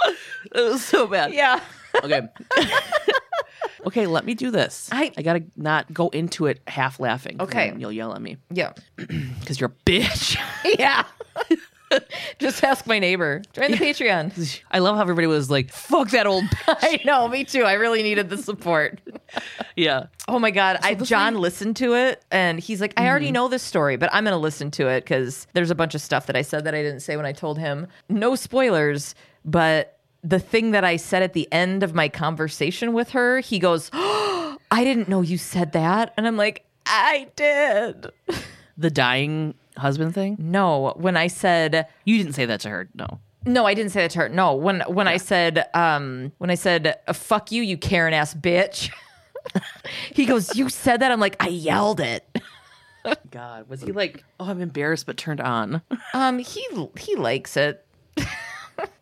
it was so bad Yeah. okay okay let me do this I- i gotta not go into it half laughing 'cause Okay. then you'll yell at me Yeah. because you're a bitch Yeah. Just ask my neighbor. Join the Patreon. i love how everybody was like fuck that old bitch. I know, me too. I really needed the support. yeah Oh my god, I John listened to it and he's like, I already mm-hmm. know this story, but I'm going to listen to it cuz there's a bunch of stuff that I said that I didn't say when I told him. No spoilers, but the thing that I said at the end of my conversation with her, he goes, oh, "I didn't know you said that." And I'm like, "I did." the dying husband thing No, when I said You didn't say that to her. No. no, I didn't say that to her. No, when when I said um when I said uh, fuck you, you Karen ass bitch. he goes, "You said that?" I'm like, "I yelled it." God, was he like, oh, I'm embarrassed but turned on? Um, he he likes it.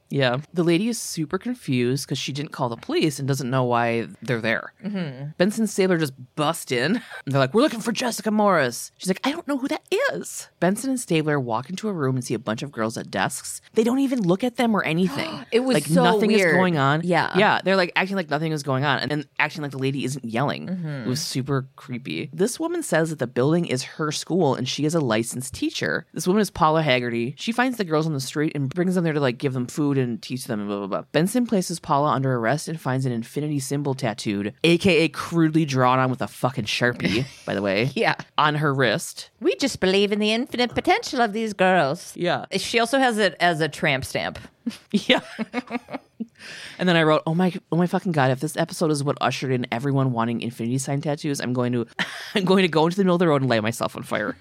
Yeah. The lady is super confused because she didn't call the police and doesn't know why they're there. Mm-hmm. Benson and Stabler just bust in. And they're like, We're looking for Jessica Morris. She's like, I don't know who that is. Benson and Stabler walk into a room and see a bunch of girls at desks. They don't even look at them or anything. It was like so nothing weird. is going on. Yeah. Yeah. They're like acting like nothing is going on and, and acting like the lady isn't yelling. Mm-hmm. It was super creepy. This woman says that the building is her school and she is a licensed teacher. This woman is Paula Haggerty. She finds the girls on the street and brings them there to like give them food and teach them and blah blah blah. Benson places Paula under arrest and finds an infinity symbol tattooed, aka crudely drawn on with a fucking sharpie, by the way. Yeah. On her wrist. We just believe in the infinite potential of these girls. Yeah. She also has it as a tramp stamp. Yeah. and then I wrote, "Oh my, oh my fucking god! If this episode is what ushered in everyone wanting infinity sign tattoos, I'm going to, I'm going to go into the middle of the road and light myself on fire."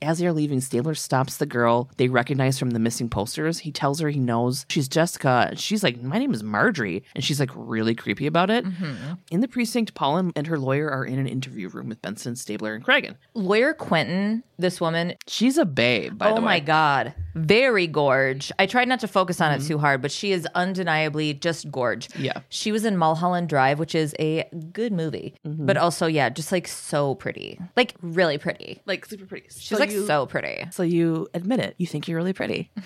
As they're leaving, Stabler stops the girl they recognize from the missing posters. He tells her he knows she's Jessica. She's like, My name is Marjorie. And she's like really creepy about it. Mm-hmm. In the precinct, Paula and her lawyer are in an interview room with Benson, Stabler, and Cragen. Lawyer Quentin, this woman, She's a babe, by oh the way. my god, very gorge. I tried not to focus on it mm-hmm. too hard, but she is undeniably just gorge. Yeah. she was in Mulholland Drive, which is a good movie, mm-hmm. but also yeah, just like so pretty, like really pretty. Like super pretty. She's like so pretty. So you admit it. You think you're really pretty.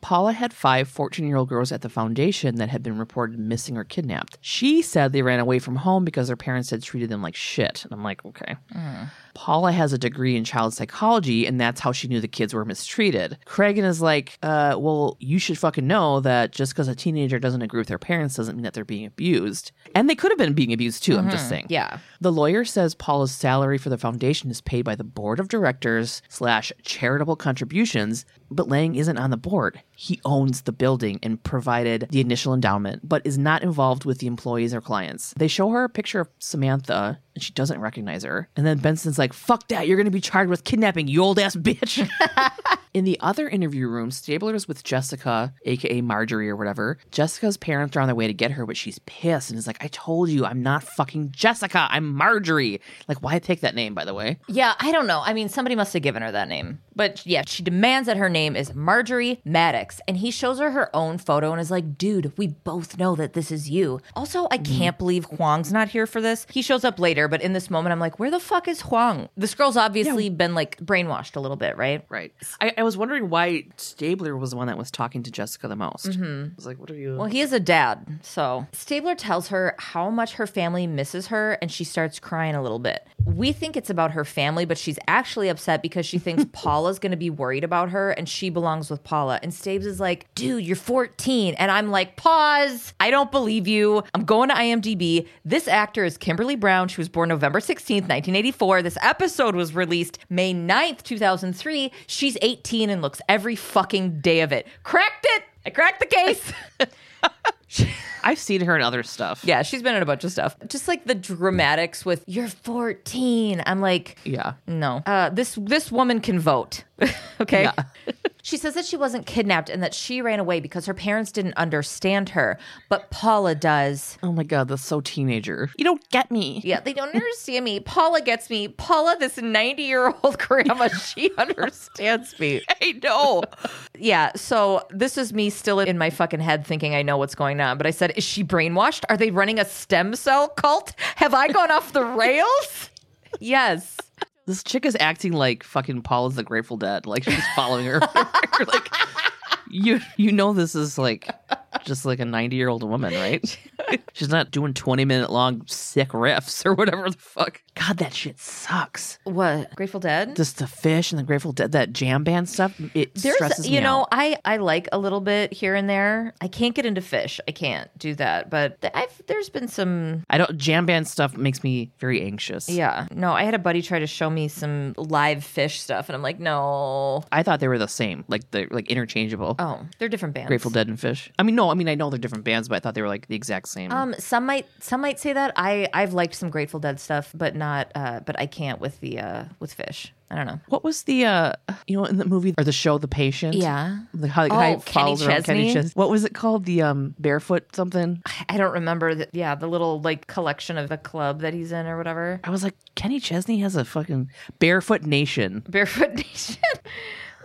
Paula had five 14 year old girls at the foundation that had been reported missing or kidnapped. She said they ran away from home because their parents had treated them like shit. And I'm like, okay. Mm. Paula has a degree in child psychology, and that's how she knew the kids were mistreated. Cragen is like, uh, well, you should fucking know that just because a teenager doesn't agree with their parents doesn't mean that they're being abused. And they could have been being abused too, I'm just saying. Yeah. The lawyer says Paula's salary for the foundation is paid by the board of directors slash charitable contributions, but Lang isn't on the board. He owns the building and provided the initial endowment, but is not involved with the employees or clients. They show her a picture of Samantha, and she doesn't recognize her. And then Benson's like, fuck that, you're gonna be charged with kidnapping, you old ass bitch. In the other interview room, Stabler's with Jessica, aka Marjorie or whatever. Jessica's parents are on their way to get her, but she's pissed and is like, I told you, I'm not fucking Jessica, I'm Marjorie. Like, why pick that name, by the way? Yeah, I don't know. I mean, somebody must have given her that name. But yeah, she demands that her name is Marjorie Maddox. And he shows her her own photo and is like, dude, we both know that this is you. Also, I mm-hmm. can't believe Huang's not here for this. He shows up later, but in this moment, I'm like, where the fuck is Huang? This girl's obviously been like brainwashed a little bit, right? Right. I, I was wondering why Stabler was the one that was talking to Jessica the most. Mm-hmm. I was like, what are you? Well, he is a dad. So Stabler tells her how much her family misses her, and she starts crying a little bit. We think it's about her family, but she's actually upset because she thinks Paula's going to be worried about her and she belongs with Paula. And Stabes is like, dude, you're 14. And I'm like, pause. I don't believe you. I'm going to IMDb. This actor is Kimberly Brown. She was born November 16th, 1984. This episode was released May 9th, 2003. She's 18 and looks every fucking day of it. Cracked it. I cracked the case. I've seen her in other stuff. Yeah, she's been in a bunch of stuff. Just like the dramatics with "You're 14." I'm like, Yeah. no. Uh, this this woman can vote. okay. she says that she wasn't kidnapped and that she ran away because her parents didn't understand her, but Paula does. Oh my god, that's so teenager. You don't get me. Yeah, they don't understand me. Paula gets me. Paula, this 90 year old grandma, she understands me. I know. Yeah, so this is me still in my fucking head thinking I know what's going on. But I said, is she brainwashed? Are they running a stem cell cult? Have I gone off the rails? Yes. This chick is acting like fucking Paula's the Grateful Dead. Like she's following her. like you you know this is like just like a 90 year old woman, right? she's not doing 20 minute long sick riffs or whatever the fuck. God, that shit sucks. What? Grateful Dead? Just the Phish and the Grateful Dead, that jam band stuff, it There's, stresses me you know, out. I I like a little bit here and there. I can't get into Phish. I can't do that. But I've there's been some. I don't jam band stuff makes me very anxious. Yeah, no. I had a buddy try to show me some live Phish stuff, and I'm like, no. I thought they were the same, like they're like interchangeable. Oh, they're different bands. Grateful Dead and Phish. I mean, no, I mean I know they're different bands, but I thought they were like the exact same. Um, some might some might say that I I've liked some Grateful Dead stuff, but not uh, but I can't with the uh with Phish. I don't know. What was the uh you know in the movie or the show The Patient? Yeah. The how, Oh, how Kenny Kenny Chesney? Chesney. What was it called? The um barefoot something? I don't remember that. Yeah, the little like collection of the club that he's in or whatever. I was like, Kenny Chesney has a fucking barefoot nation. Barefoot Nation.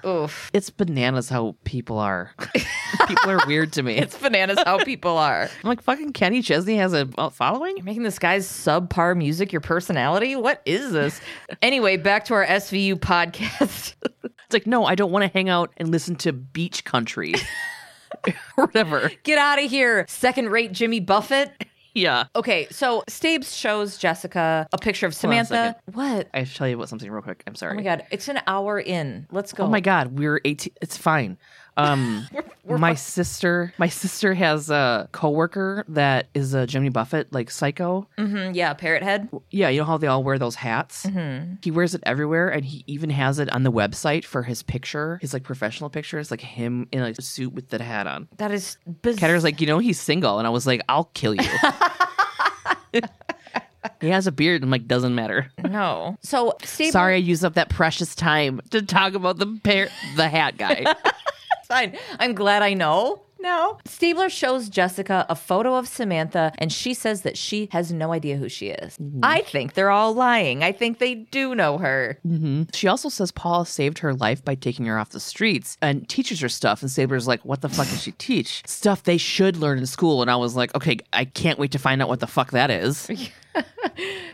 Oof. It's bananas how people are. people are weird to me. It's bananas how people are. I'm like, fucking Kenny Chesney has a following? You're making this guy's subpar music your personality? What is this? anyway, back to our SVU podcast. It's like, no, I don't want to hang out and listen to beach country. or whatever. Get out of here, second rate Jimmy Buffett. Yeah. Okay, so Stabes shows Jessica a picture of Hold on a Samantha. What? I have to tell you about something real quick. I'm sorry. Oh my god, it's an hour in. Let's go. Oh my god, we're 18 it's fine. Um my sister my sister has a coworker that is a Jimmy Buffett like psycho. Mhm, yeah, Parrot Head. Yeah, you know how they all wear those hats? Mm-hmm. He wears it everywhere and he even has it on the website for his picture, his like professional picture. pictures, like him in a suit with the hat on. That is biz- Ketter's like, you know, he's single. And I was like, I'll kill you. he has a beard. I'm like, doesn't matter. no. So Stabler, Sorry, I used up that precious time to talk about the pair, the hat guy. Fine. I'm glad I know. No. Stabler shows Jessica a photo of Samantha and she says that she has no idea who she is. Mm-hmm. I think they're all lying. I think they do know her. Mm-hmm. she also says Paula saved her life by taking her off the streets and teaches her stuff. And Sabre's like, what the fuck does she teach? Stuff they should learn in school. And I was like, okay, I can't wait to find out what the fuck that is.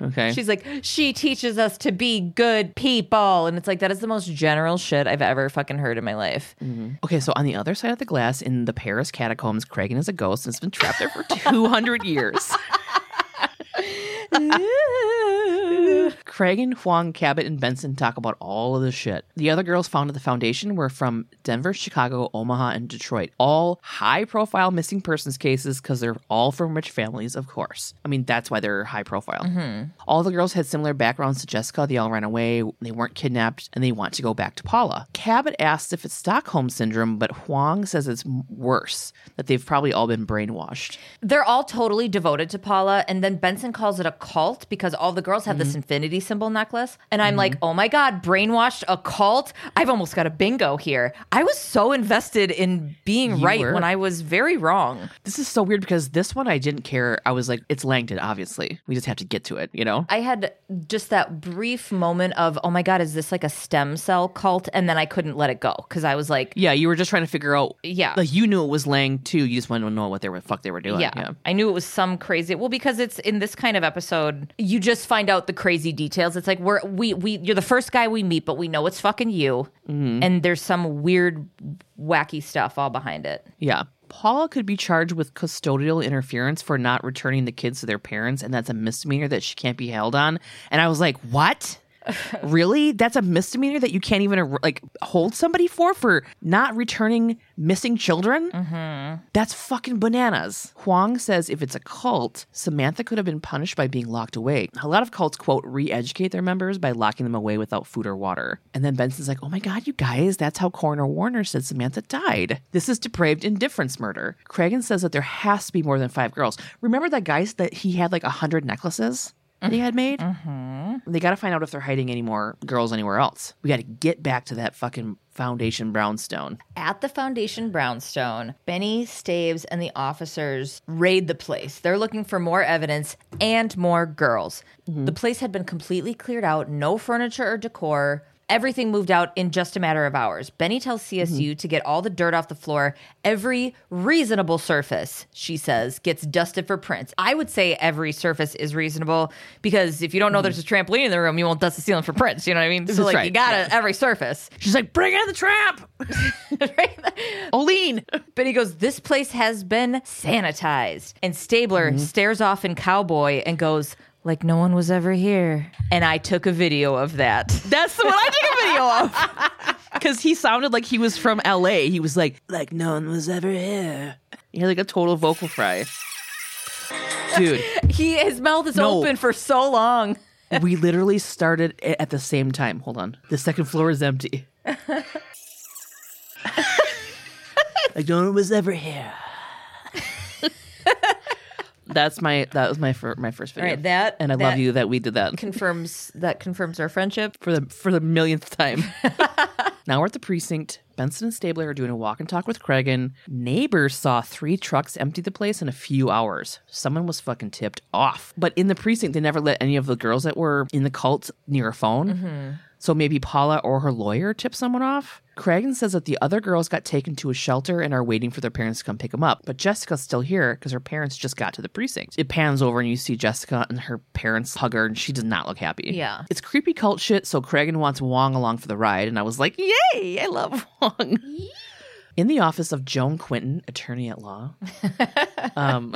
okay. She's like, she teaches us to be good people. And it's like, that is the most general shit I've ever fucking heard in my life. Mm-hmm. Okay, so on the other side of the glass in the Paris catacombs, Cragen is a ghost and has been trapped there for 200 years. Cragen, Huang, Cabot, and Benson talk about all of this shit. The other girls found at the foundation were from Denver, Chicago, Omaha, and Detroit. All high profile missing persons cases because they're all from rich families, of course. I mean, that's why they're high profile. Mm-hmm. All the girls had similar backgrounds to Jessica. They all ran away, they weren't kidnapped, and they want to go back to Paula. Cabot asks if it's Stockholm Syndrome, but Huang says it's worse, that they've probably all been brainwashed. They're all totally devoted to Paula. And then Benson calls it a cult because all the girls have Mm-hmm. this infinity symbol necklace. And I'm like, oh my God, brainwashed a cult? I've almost got a bingo here. I was so invested in being You right were? when I was very wrong. This is so weird because this one I didn't care. I was like, it's Langdon, obviously. We just have to get to it, you know? I had just that brief moment of, oh my God, is this like a stem cell cult? And then I couldn't let it go because I was like, Yeah, you were just trying to figure out. Yeah. Like you knew it was Lang too. You just wanted to know what they were fuck they were doing. yeah, Yeah. I knew it was some crazy. Well, because it's in this kind of episode, you just find out the crazy details. It's like we're we we you're the first guy we meet, but we know it's fucking you, mm-hmm. and there's some weird, wacky stuff all behind it. Yeah. Paula could be charged with custodial interference for not returning the kids to their parents, and that's a misdemeanor that she can't be held on. And I was like, what? Really? That's a misdemeanor that you can't even like hold somebody for for not returning missing children? Mm-hmm. That's fucking bananas. Huang says if it's a cult, Samantha could have been punished by being locked away. A lot of cults quote re-educate their members by locking them away without food or water. And then Benson's like, "Oh my god, you guys, that's how Coroner Warner said Samantha died. This is depraved indifference murder." Cragen says that there has to be more than five girls. Remember that guy that he had like a hundred necklaces he had made? Mm-hmm. They got to find out if they're hiding any more girls anywhere else. We got to get back to that fucking foundation brownstone. At the Foundation Brownstone, Benny, Stabes, and the officers raid the place. They're looking for more evidence and more girls. Mm-hmm. The place had been completely cleared out, no furniture or decor. Everything moved out in just a matter of hours. Benny tells CSU mm-hmm. to get all the dirt off the floor. Every reasonable surface, she says, gets dusted for prints. I would say every surface is reasonable because if you don't know mm-hmm. there's a trampoline in the room, you won't dust the ceiling for prints. You know what I mean? So, like, right, you gotta, every surface. She's like, "Bring in the trap, Oline." Benny goes, This place has been sanitized. And Stabler mm-hmm. stares off in Cowboy and goes, like no one was ever here. And I took a video of that. That's what I took a video of. Because he sounded like he was from LA. He was like, like no one was ever here. He had like a total vocal fry. Dude, He his mouth is No. open for so long. we literally started a- at the same time. Hold on. The second floor is empty. like no one was ever here. That's my that was my fir- my first All video. right, that and I that love you that we did that Confirms that confirms our friendship. for the for the millionth time. now we're at the precinct. Benson and Stabler are doing a walk and talk with Cragen. Neighbors saw three trucks empty the place in a few hours. Someone was fucking tipped off. But in the precinct, they never let any of the girls that were in the cult near a phone. Mm-hmm. So maybe Paula or her lawyer tipped someone off. Cragen says that the other girls got taken to a shelter and are waiting for their parents to come pick them up. But Jessica's still here because her parents just got to the precinct. It pans over and you see Jessica and her parents hug her and she does not look happy. Yeah. It's creepy cult shit, so Cragen wants Huang along for the ride. And I was like, yay, I love Huang. In the office of Joan Quinton, attorney at law, um,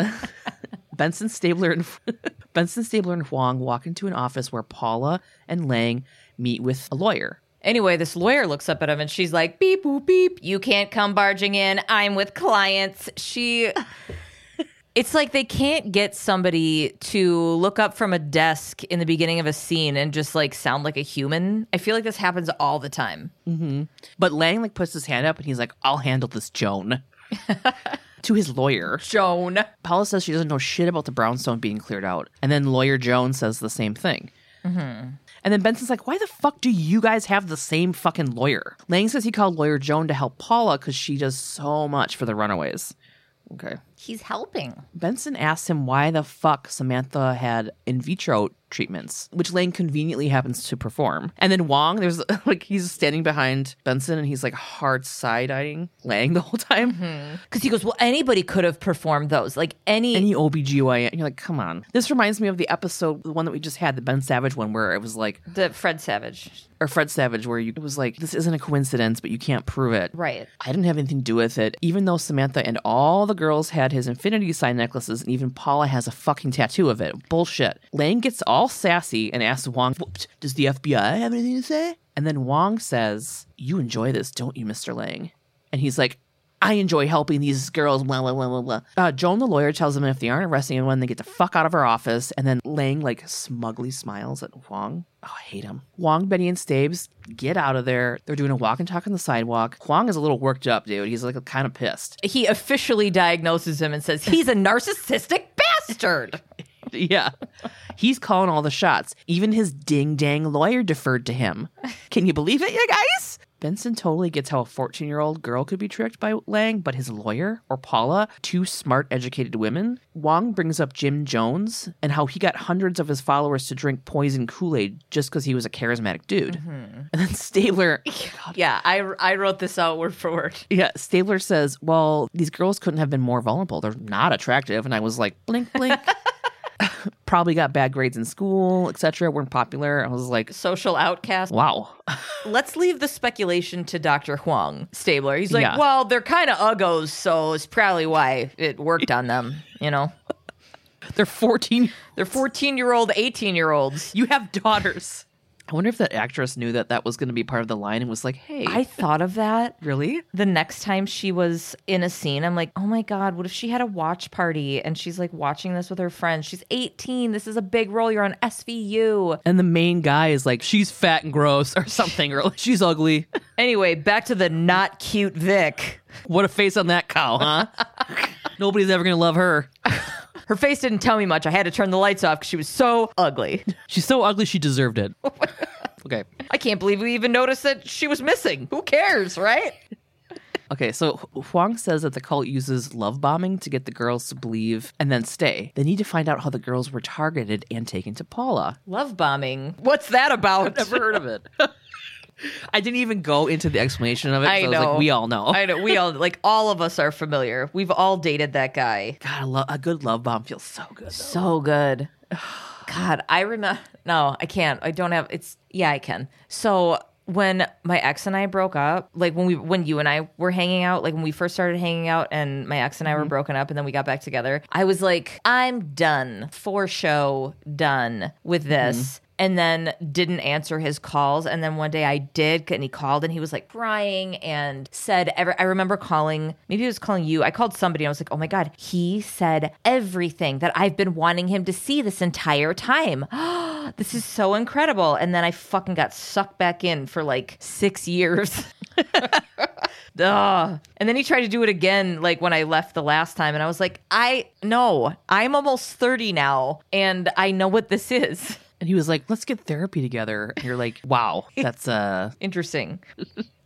Benson Stabler and Benson Stabler and Huang walk into an office where Paula and Lang meet with a lawyer. Anyway, this lawyer looks up at him and she's like, beep, boop, beep. You can't come barging in. I'm with clients. She. It's like they can't get somebody to look up from a desk in the beginning of a scene and just like sound like a human. I feel like this happens all the time. Mm-hmm. But Lang like puts his hand up and he's like, "I'll handle this, Joan." to his lawyer, Joan. Paula says she doesn't know shit about the brownstone being cleared out, and then lawyer Joan says the same thing. Mm-hmm. And then Benson's like, "Why the fuck do you guys have the same fucking lawyer?" Lang says he called lawyer Joan to help Paula because she does so much for the runaways. Okay. He's helping. Benson asks him why the fuck Samantha had in vitro treatments, which Lang conveniently happens to perform. And then Huang, there's like he's standing behind Benson and he's like hard side eyeing Lang the whole time. Mm-hmm. Because he goes, Well, anybody could have performed those. Like any. Any OBGYN. And you're like, come on. This reminds me of the episode, the one that we just had, the Ben Savage one, where it was like, the Fred Savage. or Fred Savage, where you, it was like, this isn't a coincidence, but you can't prove it. Right. I didn't have anything to do with it. Even though Samantha and all the girls had his infinity sign necklaces, and even Paula has a fucking tattoo of it. Bullshit. Lang gets all sassy and asks Huang, Does the FBI have anything to say? And then Huang says, You enjoy this, don't you, Mr. Lang? And he's like, I enjoy helping these girls, blah, blah, blah, blah, blah. Uh, Joan, the lawyer, tells them if they aren't arresting anyone, they get the fuck out of her office. And then Lang, like, smugly smiles at Huang. Oh, I hate him. Huang, Betty, and Stabes get out of there. They're doing a walk and talk on the sidewalk. Huang is a little worked up, dude. He's like kind of pissed. He officially diagnoses him and says, He's a narcissistic bastard. yeah. He's calling all the shots. Even his ding dang lawyer deferred to him. Can you believe it, you guys? Benson totally gets how a 14 year old girl could be tricked by Lang, but his lawyer, or Paula, two smart, educated women. Huang brings up Jim Jones and how he got hundreds of his followers to drink poison Kool Aid just because he was a charismatic dude. Mm-hmm. And then Stabler, Yeah, I, I wrote this out word for word. yeah, Stabler says, Well, these girls couldn't have been more vulnerable. They're not attractive. And I was like, Blink, blink. Probably got bad grades in school, etc. weren't popular. I was like, Social outcast. Wow. Let's leave the speculation to Dr. Huang Stabler. He's like, Yeah. well, they're kind of uggos, so it's probably why it worked on them. You know, They're 14. they're 14 year old, 18 year olds. You have daughters. I wonder if that actress knew that that was going to be part of the line and was like, hey, I thought of that really? the next time she was in a scene. I'm like, oh my God, what if she had a watch party and she's like watching this with her friends? She's 18. This is a big role. You're on SVU. And the main guy is like, she's fat and gross or something, or like, she's ugly. Anyway, back to the not cute Vic. What a face on that cow, huh? Nobody's ever going to love her. Her face didn't tell me much. I had to turn the lights off because she was so ugly. She's so ugly, she deserved it. Okay. I can't believe we even noticed that she was missing. Who cares, right? Okay, so Huang says that the cult uses love bombing to get the girls to believe and then stay. They need to find out how the girls were targeted and taken to Paula. Love bombing. What's that about? Never heard of it. I didn't even go into the explanation of it. I I was know. like, we all know. I know. We all like all of us are familiar. We've all dated that guy. God, I lo- a good love bomb feels so good. So good. God, I remember. No, I can't. I don't have. It's yeah, I can. So when my ex and I broke up, like when we when you and I were hanging out, like when we first started hanging out, and my ex and I were mm-hmm. broken up, and then we got back together, I was like, I'm done for show, done with mm-hmm. this. And then didn't answer his calls. And then one day I did, and he called and he was like crying and said, ever, I remember calling, maybe he was calling you. I called somebody and I was like, oh my God, he said everything that I've been wanting him to see this entire time. this is so incredible. And then I fucking got sucked back in for like six years. Ugh. And then he tried to do it again, like when I left the last time, and I was like, I no, I'm almost thirty now, and I know what this is. And he was like, let's get therapy together. And you're like, wow, that's uh Interesting.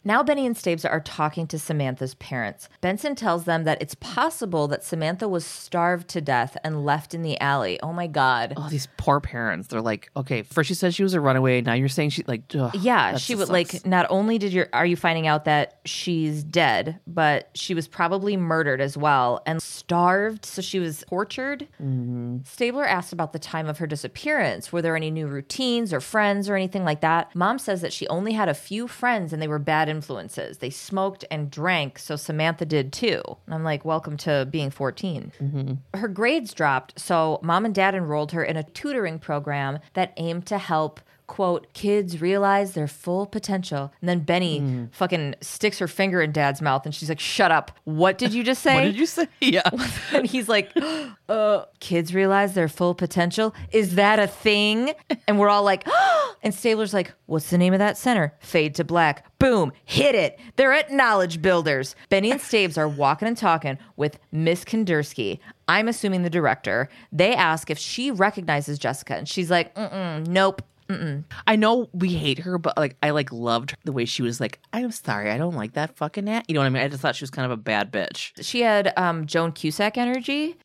Now, Benny and Stabes are talking to Samantha's parents. Benson tells them that it's possible that Samantha was starved to death and left in the alley. Oh my God. oh these poor parents. They're like, okay, first she said she was a runaway, now you're saying she like ugh, Yeah, she would like. Not only did you are you finding out that she's dead, but she was probably murdered as well and starved. So she was tortured. Mm-hmm. Stabler asked about the time of her disappearance. Were there any new routines or friends or anything like that? Mom says that she only had a few friends and they were bad influences. They smoked and drank, so Samantha did too. And I'm like, welcome to being 14. Mm-hmm. Her grades dropped, so mom and dad enrolled her in a tutoring program that aimed to help quote, kids realize their full potential. And then Benny fucking sticks her finger in dad's mouth and she's like, shut up. What did you just say? What did you say? Yeah. and he's like, uh, kids realize their full potential? Is that a thing? And we're all like, and Stabler's like, what's the name of that center? Fade to black. Boom, hit it. They're at Knowledge Builders. Benny and Staves are walking and talking with Miss Kandursky. I'm assuming the director. They ask if she recognizes Jessica, and she's like, Mm-mm. I know we hate her, but like I like loved the way she was like, I'm sorry, I don't like that fucking at. You know what I mean? I just thought she was kind of a bad bitch. She had um, Joan Cusack energy.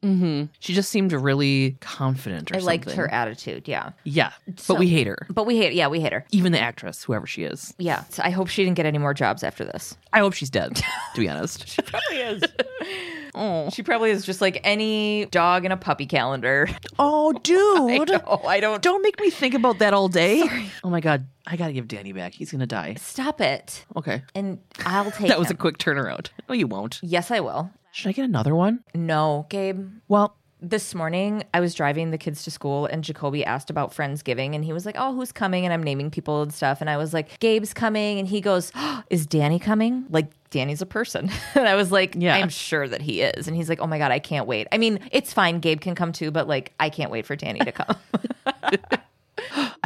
She just seemed really confident or I something. liked her attitude. Yeah. Yeah. So- but we hate her. But we hate, yeah, we hate her. Even the actress, whoever she is. Yeah. So I hope she didn't get any more jobs after this. I hope she's dead, to be honest. She probably is. oh, she probably is just like any dog in a puppy calendar. oh, dude. Oh, I don't. Don't make me think about that all day. Oh my god, I gotta give Danny back. He's gonna die. Stop it. Okay. And I'll take. That was a quick turnaround. No, you won't. Yes, I will. Should I get another one? No, Gabe. Well, This morning, I was driving the kids to school, and Jacoby asked about Friendsgiving, and he was like, "Oh, who's coming?" And I'm naming people and stuff, and I was like, "Gabe's coming," and he goes, oh, "Is Danny coming?" Like Danny's a person, and I was like, Yeah. I'm sure that he is." And he's like, "Oh my god, I can't wait." I mean, it's fine. Gabe can come too, but like, I can't wait for Danny to come.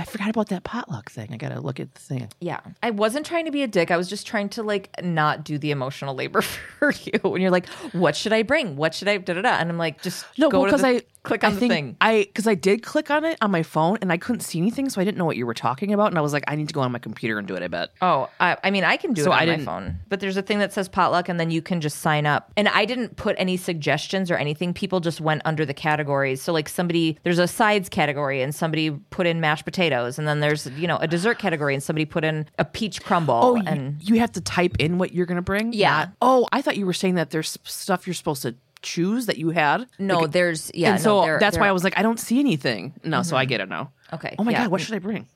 I forgot about that potluck thing. I gotta look at the thing. Yeah. I wasn't trying to be a dick. I was just trying to like not do the emotional labor for you. When you're like, what should I bring? What should I da da da? And I'm like, just No, go because the, I click I on the thing. I because I did click on it on my phone and I couldn't see anything, so I didn't know what you were talking about, and I was like, I need to go on my computer and do it. I bet. Oh, I, I mean, I can do So it on I my phone, but there's a thing that says potluck, and then you can just sign up. And I didn't put any suggestions or anything. People just went under the categories. So, like, somebody there's a sides category, and somebody put in mashed potatoes, and then there's you know a dessert category, and somebody put in a peach crumble. Oh, and you have to type in what you're gonna bring. Yeah. Not- oh, I thought you were saying that there's stuff you're supposed to choose that you had. no, Like, there's yeah. and no, so that's why I was like, I don't see anything. No, so I mm-hmm. get it now. Okay, Oh my yeah. god, what should I bring?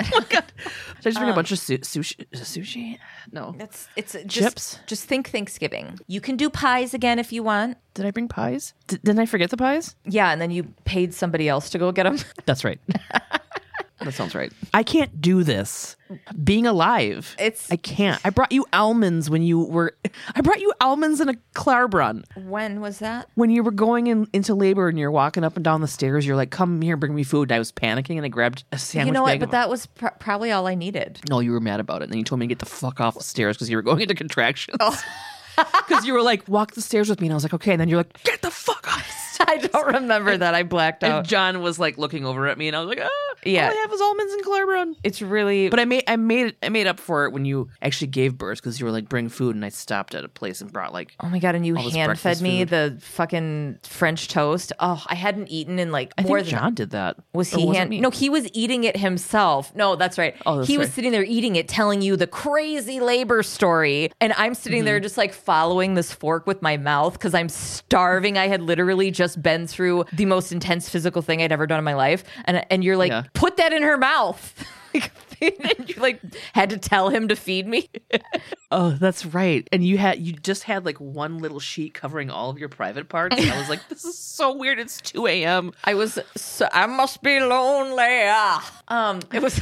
oh my god, should I just bring a um, bunch of su- sushi? Sushi? No. It's it's just, Chips? Just think Thanksgiving. You can do pies again if you want. Did I bring pies? D- didn't I forget the pies? Yeah, and then you paid somebody else to go get them. That's right. that sounds right. I can't do this. Being alive. It's- I can't. I brought you almonds when you were I brought you almonds in a Clarbrun. when was that? When you were going in, into labor and you're walking up and down the stairs, you're like, "Come here, bring me food." And I was panicking and I grabbed a sandwich you know what? bag. But that was pr- probably all I needed. no, you were mad about it. And then you told me to get the fuck off the stairs because you were going into contractions. Oh. Because you were like, "Walk the stairs with me," and I was like, "Okay." And then you're like, "Get the fuck off." The stairs." I don't remember that. I blacked out. And. John was like looking over at me, and I was like, "Ah, Yeah. all I have is almonds and Clarbrun." It's really. But I made I made it I made up for it when you actually gave birth because you were like bring food and I stopped at a place and brought like Oh my god! And you hand fed me food. the fucking French toast. Oh, I hadn't eaten in like I more think than John did that. Was he hand? No, he was eating it himself. No, that's right. Oh, that's he was sitting there eating it, telling you the crazy labor story, and I'm sitting Mm-hmm. there just like following this fork with my mouth because I'm starving. I had literally just been through the most intense physical thing I'd ever done in my life, and and you're like, Yeah. put that in her mouth. and you like had to tell him to feed me. Oh, that's right. And you had you just had like one little sheet covering all of your private parts. And I was like, this is so weird. It's two a.m. I was so, I must be lonely. Ah. Um, it was.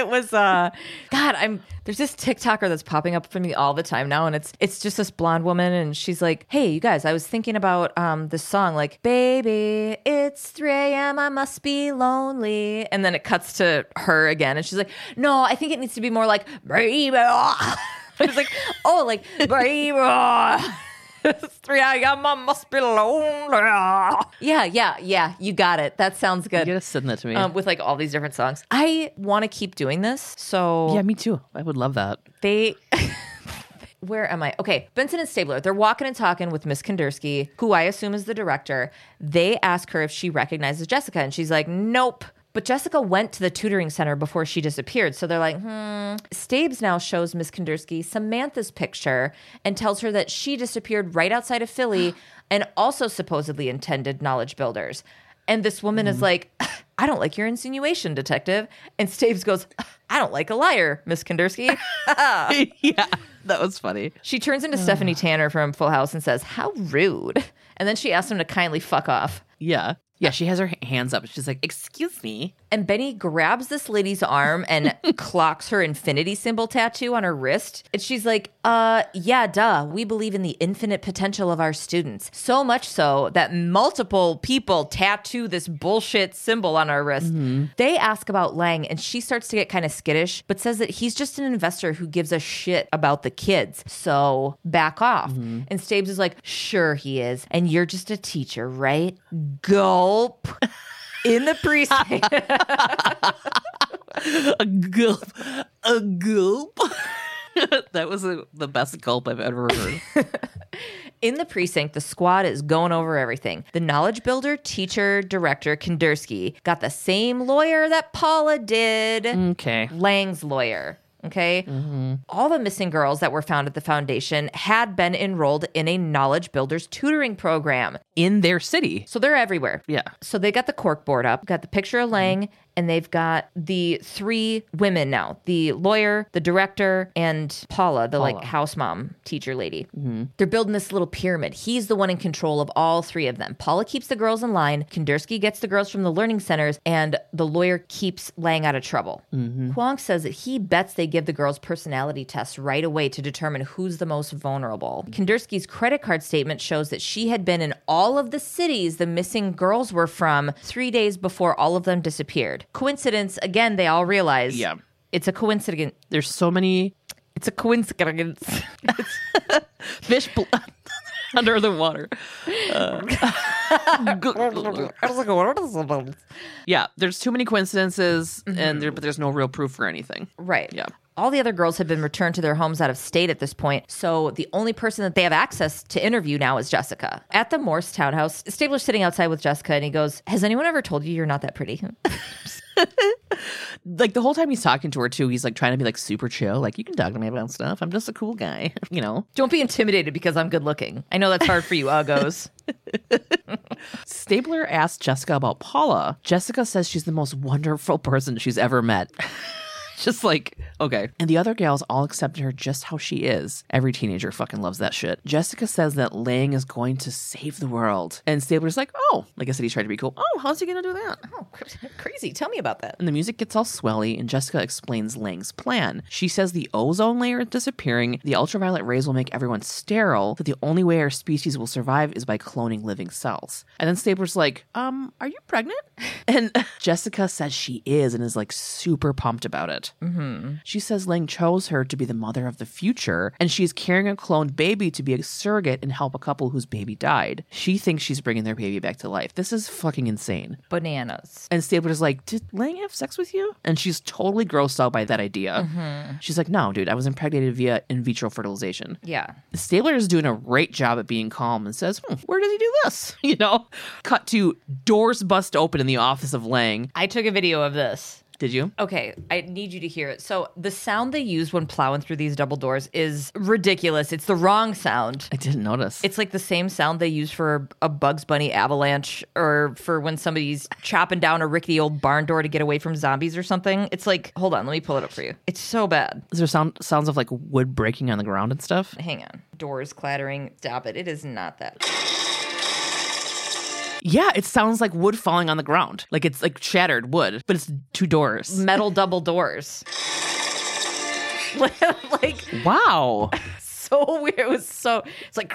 It was uh god i'm there's this tiktoker that's popping up for me all the time now and it's it's just this blonde woman and she's like hey you guys i was thinking about um this song like baby it's 3 a.m I must be lonely. And then it cuts to her again, and she's like, No, I think it needs to be more like, Baby. It's like, Oh, like, Baby. It's 3 a.m. I must be lonely. Yeah, yeah, yeah. You got it. That sounds good. You good. gotta send that to me. Um, with like all these different songs. I want to keep doing this. So yeah, me too. I would love that. they where am i okay benson and stabler they're walking and talking with miss kandersky who i assume is the director they ask her if she recognizes jessica and she's like nope but Jessica went to the tutoring center before she disappeared. So they're like, hmm. Stabes now shows Miss Kandersky Samantha's picture and tells her that she disappeared right outside of Philly and also supposedly intended knowledge builders. And this woman is like, I don't like your insinuation, detective. And Stabes goes, I don't like a liar, Miss Kandersky. yeah, that was funny. She turns into Stephanie Tanner from Full House and says, How rude. And then she asks him to kindly fuck off. Yeah. Yeah, she has her hands up. She's like, "Excuse me." And Benny grabs this lady's arm and clocks her infinity symbol tattoo on her wrist. And she's like, uh, yeah, duh. We believe in the infinite potential of our students. So much so that multiple people tattoo this bullshit symbol on our wrist. They ask about Lang, and she starts to get kind of skittish, but says that he's just an investor who gives a shit about the kids. So back off. And Stabes is like, sure he is. And you're just a teacher, right? Gulp. In the precinct. A gulp. A gulp. that was a, the best gulp I've ever heard. In the precinct, the squad is going over everything. The knowledge builder, teacher, director, Kandersky got the same lawyer that Paula did. okay. Lang's lawyer. Okay. Mm-hmm. All the missing girls that were found at the foundation had been enrolled in a knowledge builders tutoring program. In their city. So they're everywhere. Yeah. So they got the cork board up, got the picture of Lang, and they've got the three women now the lawyer, the director, and Paula, the like house mom teacher lady. Mm-hmm. They're building this little pyramid. He's the one in control of all three of them. Paula keeps the girls in line, Kandersky gets the girls from the learning centers, and the lawyer keeps Lang out of trouble. Mm-hmm. Huang says that he bets they give the girls personality tests right away to determine who's the most vulnerable. Kandersky's credit card statement shows that she had been in all of the cities the missing girls were from three days before all of them disappeared. Coincidence, again, they all realize. Yeah. It's a coincidence. There's so many It's a coincidence. fish bl- under the water. Uh, yeah, there's too many coincidences, and there, but there's no real proof for anything. Right. Yeah. All the other girls have been returned to their homes out of state at this point, so the only person that they have access to interview now is Jessica. At the Morse townhouse, Stabler's sitting outside with Jessica and he goes, Has anyone ever told you you're not that pretty? Like the whole time he's talking to her too, he's like trying to be like super chill. Like you can talk to me about stuff. I'm just a cool guy, you know. Don't be intimidated because I'm good looking. I know that's hard for you, uggos. Stabler asks Jessica about Paula. Jessica says she's the most wonderful person she's ever met. just like, okay. And the other gals all accepted her just how she is. Every teenager fucking loves that shit. Jessica says that Lang is going to save the world. And Stabler's like, oh, like I said, he's trying to be cool. Oh, how's he going to do that? Oh, crazy. Tell me about that. And the music gets all swelly, and Jessica explains Lang's plan. She says the ozone layer is disappearing, the ultraviolet rays will make everyone sterile, that the only way our species will survive is by cloning living cells. And then Stabler's like, um, are you pregnant? And Jessica says she is and is like super pumped about it. Mm-hmm. She says Lang chose her to be the mother of the future, and she's carrying a cloned baby to be a surrogate and help a couple whose baby died. She thinks she's bringing their baby back to life. This is fucking insane. Bananas. And Stabler's like, Did Lang have sex with you? And she's totally grossed out by that idea. She's like, No, dude, I was impregnated via in vitro fertilization. Yeah. Stabler is doing a great job at being calm and says, hmm, Where does he do this? You know? Cut to doors bust open in the office of Lang. I took a video of this. Did you? Okay, I need you to hear it. So, the sound they use when plowing through these double doors is ridiculous. It's the wrong sound. I didn't notice. It's like the same sound they use for a Bugs Bunny avalanche or for when somebody's chopping down a rickety old barn door to get away from zombies or something. It's like, hold on, let me pull it up for you. It's so bad. Is there sound sounds of like wood breaking on the ground and stuff? Hang on. Doors clattering. Stop it. It is not that. Yeah, it sounds like wood falling on the ground. Like it's like shattered wood, but it's two doors. Metal double doors. like, Wow. so weird. It was so. It's like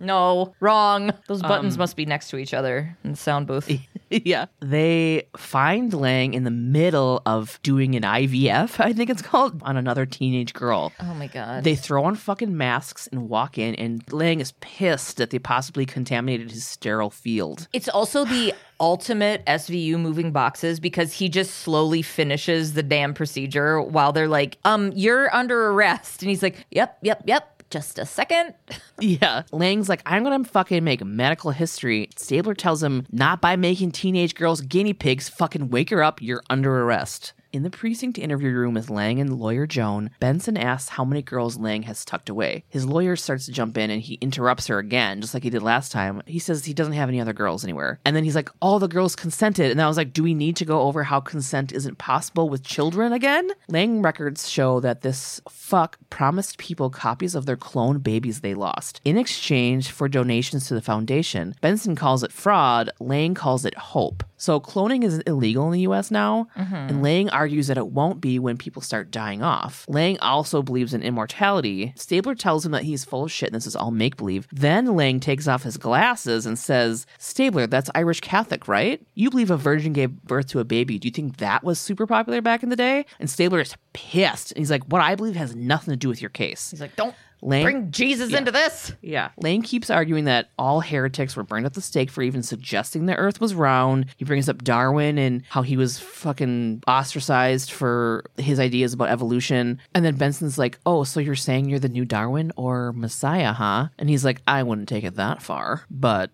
no, wrong. Those buttons Um, must be next to each other in the sound booth. yeah. They find Lang in the middle of doing an IVF, I think it's called, on another teenage girl. Oh my god. They throw on fucking masks and walk in, and Lang is pissed that they possibly contaminated his sterile field. It's also the ultimate SVU moving boxes because he just slowly finishes the damn procedure while they're like, um, you're under arrest. And he's like, yep, yep, yep. Just a second. Yeah. Lang's like, I'm gonna fucking make medical history. Stabler tells him, not by making teenage girls guinea pigs, fucking wake her up, you're under arrest. In the precinct interview room with Lang and lawyer Joan, Benson asks how many girls Lang has tucked away. His lawyer starts to jump in and he interrupts her again, just like he did last time. He says he doesn't have any other girls anywhere. And then he's like, all the girls consented. And I was like, do we need to go over how consent isn't possible with children again? Lang records show that this fuck promised people copies of their cloned babies they lost in exchange for donations to the foundation. Benson calls it fraud, Lang calls it hope. So cloning is illegal in the US now, mm-hmm. and Lang argues that it won't be when people start dying off. Lang also believes in immortality. Stabler tells him that he's full of shit and this is all make believe. Then Lang takes off his glasses and says, Stabler, that's Irish Catholic, right? You believe a virgin gave birth to a baby. Do you think that was super popular back in the day? And Stabler is pissed. And he's like, What I believe has nothing to do with your case. He's like, don't Lang- bring Jesus into this. Yeah. Lang keeps arguing that all heretics were burned at the stake for even suggesting the earth was round. He brings up Darwin and how he was fucking ostracized for his ideas about evolution. And then Benson's like, Oh, so you're saying you're the new Darwin or Messiah, huh? And he's like, I wouldn't take it that far, but.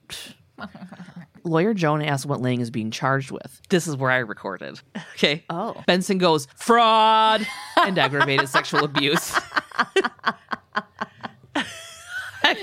Lawyer Joan asks what Lang is being charged with. This is where I recorded. Okay. Oh. Benson goes, fraud and aggravated sexual abuse.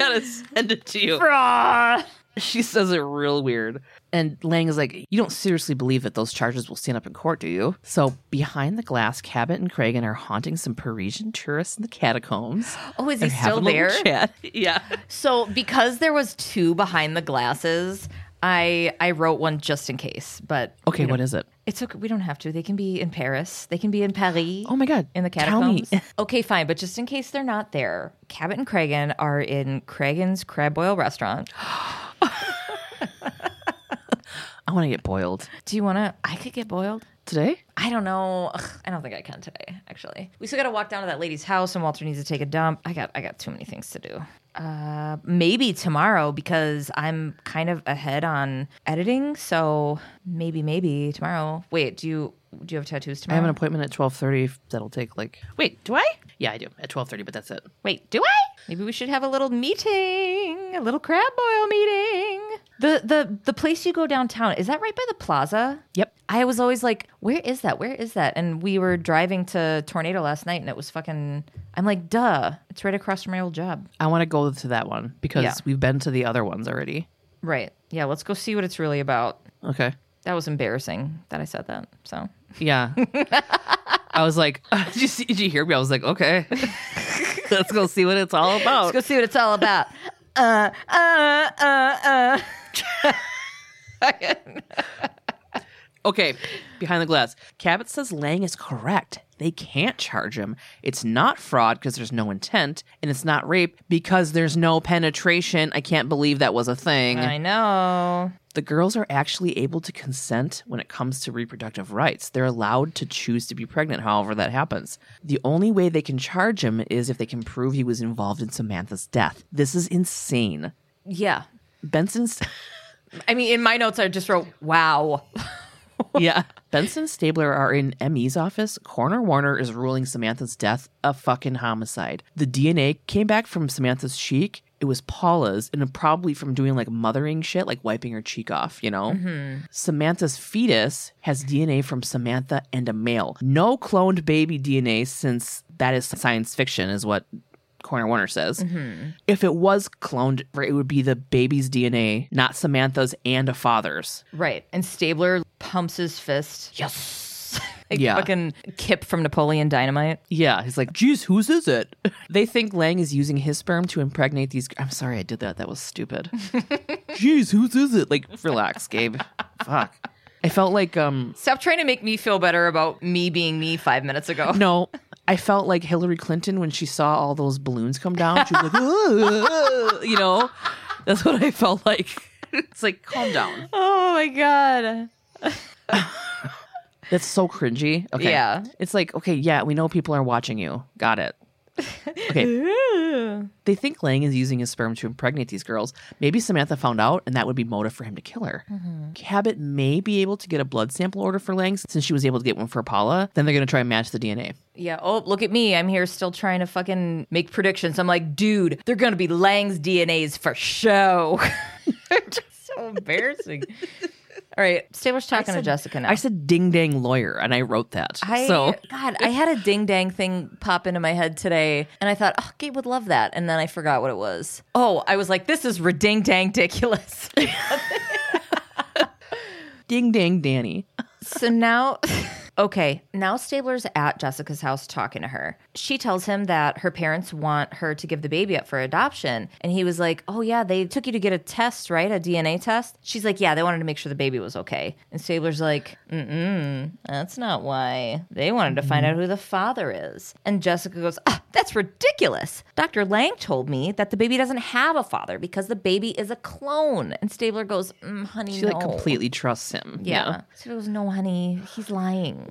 I gotta send it to you. Fraud. She says it real weird. And Lang is like, You don't seriously believe that those charges will stand up in court, do you? So, behind the glass, Cabot and Cragen are haunting some Parisian tourists in the catacombs. Oh, is he They're still having a little there? Yeah. So because there was two behind the glasses, I I wrote one just in case. But Okay, you know, what is it? It's okay. We don't have to. They can be in Paris. They can be in Paris. Oh my God. In the Tell me. catacombs. okay, fine. But just in case they're not there, Cabot and Cragen are in Cragen's Crab Boil restaurant. I want to get boiled. Do you want to? I could get boiled. Today? I don't know. Ugh, I don't think I can today. Actually, we still got to walk down to that lady's house, and Walter needs to take a dump. I got I got too many things to do. Uh, maybe tomorrow because I'm kind of ahead on editing. So maybe maybe tomorrow. Wait, do you do you have tattoos tomorrow? I have an appointment at 12.30 that'll take like... Wait, do I? Yeah, I do. At 12.30, but that's it. Wait, do I? Maybe we should have a little meeting, a little crab boil meeting. The the the place you go downtown is that right by the plaza? Yep. I was always like, where is that? Where is that? And we were driving to Tornado last night and it was fucking I'm like, duh. It's right across from my old job. I want to go to that one because Yeah. we've been to the other ones already. Right. Yeah, let's go see what it's really about. Okay. That was embarrassing that I said that. So Yeah. I was like, did you, see, did you hear me? I was like, okay. Let's go see what it's all about. let's go see what it's all about. uh uh uh uh Okay, behind the glass. Cabot says Lang is correct. They can't charge him. It's not fraud because there's no intent, and it's not rape because there's no penetration. I can't believe that was a thing. I know. the girls are actually able to consent when it comes to reproductive rights. They're allowed to choose to be pregnant, however, that happens. The only way they can charge him is if they can prove he was involved in Samantha's death. This is insane. Yeah. Benson's. I mean, in my notes, I just wrote, wow. yeah. Benson and Stabler are in ME's office. Coroner Warner is ruling Samantha's death a fucking homicide. The DNA came back from Samantha's cheek. It was Paula's, and probably from doing like mothering shit, like wiping her cheek off, you know? Mm-hmm. Samantha's fetus has DNA from Samantha and a male. No cloned baby DNA, since that is science fiction, is what Coroner Warner says. If it was cloned, it would be the baby's DNA, not Samantha's and a father's. Right. And Stabler pumps his fist. Yes. like Yeah. fucking Kip from Napoleon Dynamite. Yeah, he's like, geez, whose is it? They think Lang is using his sperm to impregnate these. I'm sorry, I did that. That was stupid. geez, whose is it? Like, relax, Gabe. Fuck. I felt like, um, Stop trying to make me feel better about me being me five minutes ago. no, I felt like Hillary Clinton when she saw all those balloons come down. She was like, "Ugh," you know, that's what I felt like. It's like, calm down. Oh my god. That's so cringy. Okay. Yeah. It's like, okay, yeah, we know people are watching you. Got it. Okay. they think Lang is using his sperm to impregnate these girls. Maybe Samantha found out, and that would be motive for him to kill her. Mm-hmm. Cabot may be able to get a blood sample order for Lang since she was able to get one for Paula. Then they're going to try and match the DNA. Yeah. Oh, look at me. I'm here still trying to fucking make predictions. I'm like, dude, they're gonna be Lang's DNAs for show. so embarrassing. All right, Stabler's talking to Jessica now. I said ding dang lawyer, and I wrote that. I, so God, I had a ding dang thing pop into my head today, and I thought, oh, Gabe would love that, and then I forgot what it was. Oh, I was like, this is reding dang ridiculous. ding dang Danny. so now, okay, now Stabler's at Jessica's house talking to her. She tells him that her parents want her to give the baby up for adoption. And he was like, Oh, yeah, they took you to get a test, right? A DNA test? She's like, Yeah, they wanted to make sure the baby was okay. And Stabler's like, Mm mm, that's not why. They wanted to find out who the father is. And Jessica goes, ah, That's ridiculous. Dr. Lang told me that the baby doesn't have a father because the baby is a clone. And Stabler goes, mm, Honey, She no. like completely trusts him. Yeah. So he goes, No, honey, he's lying.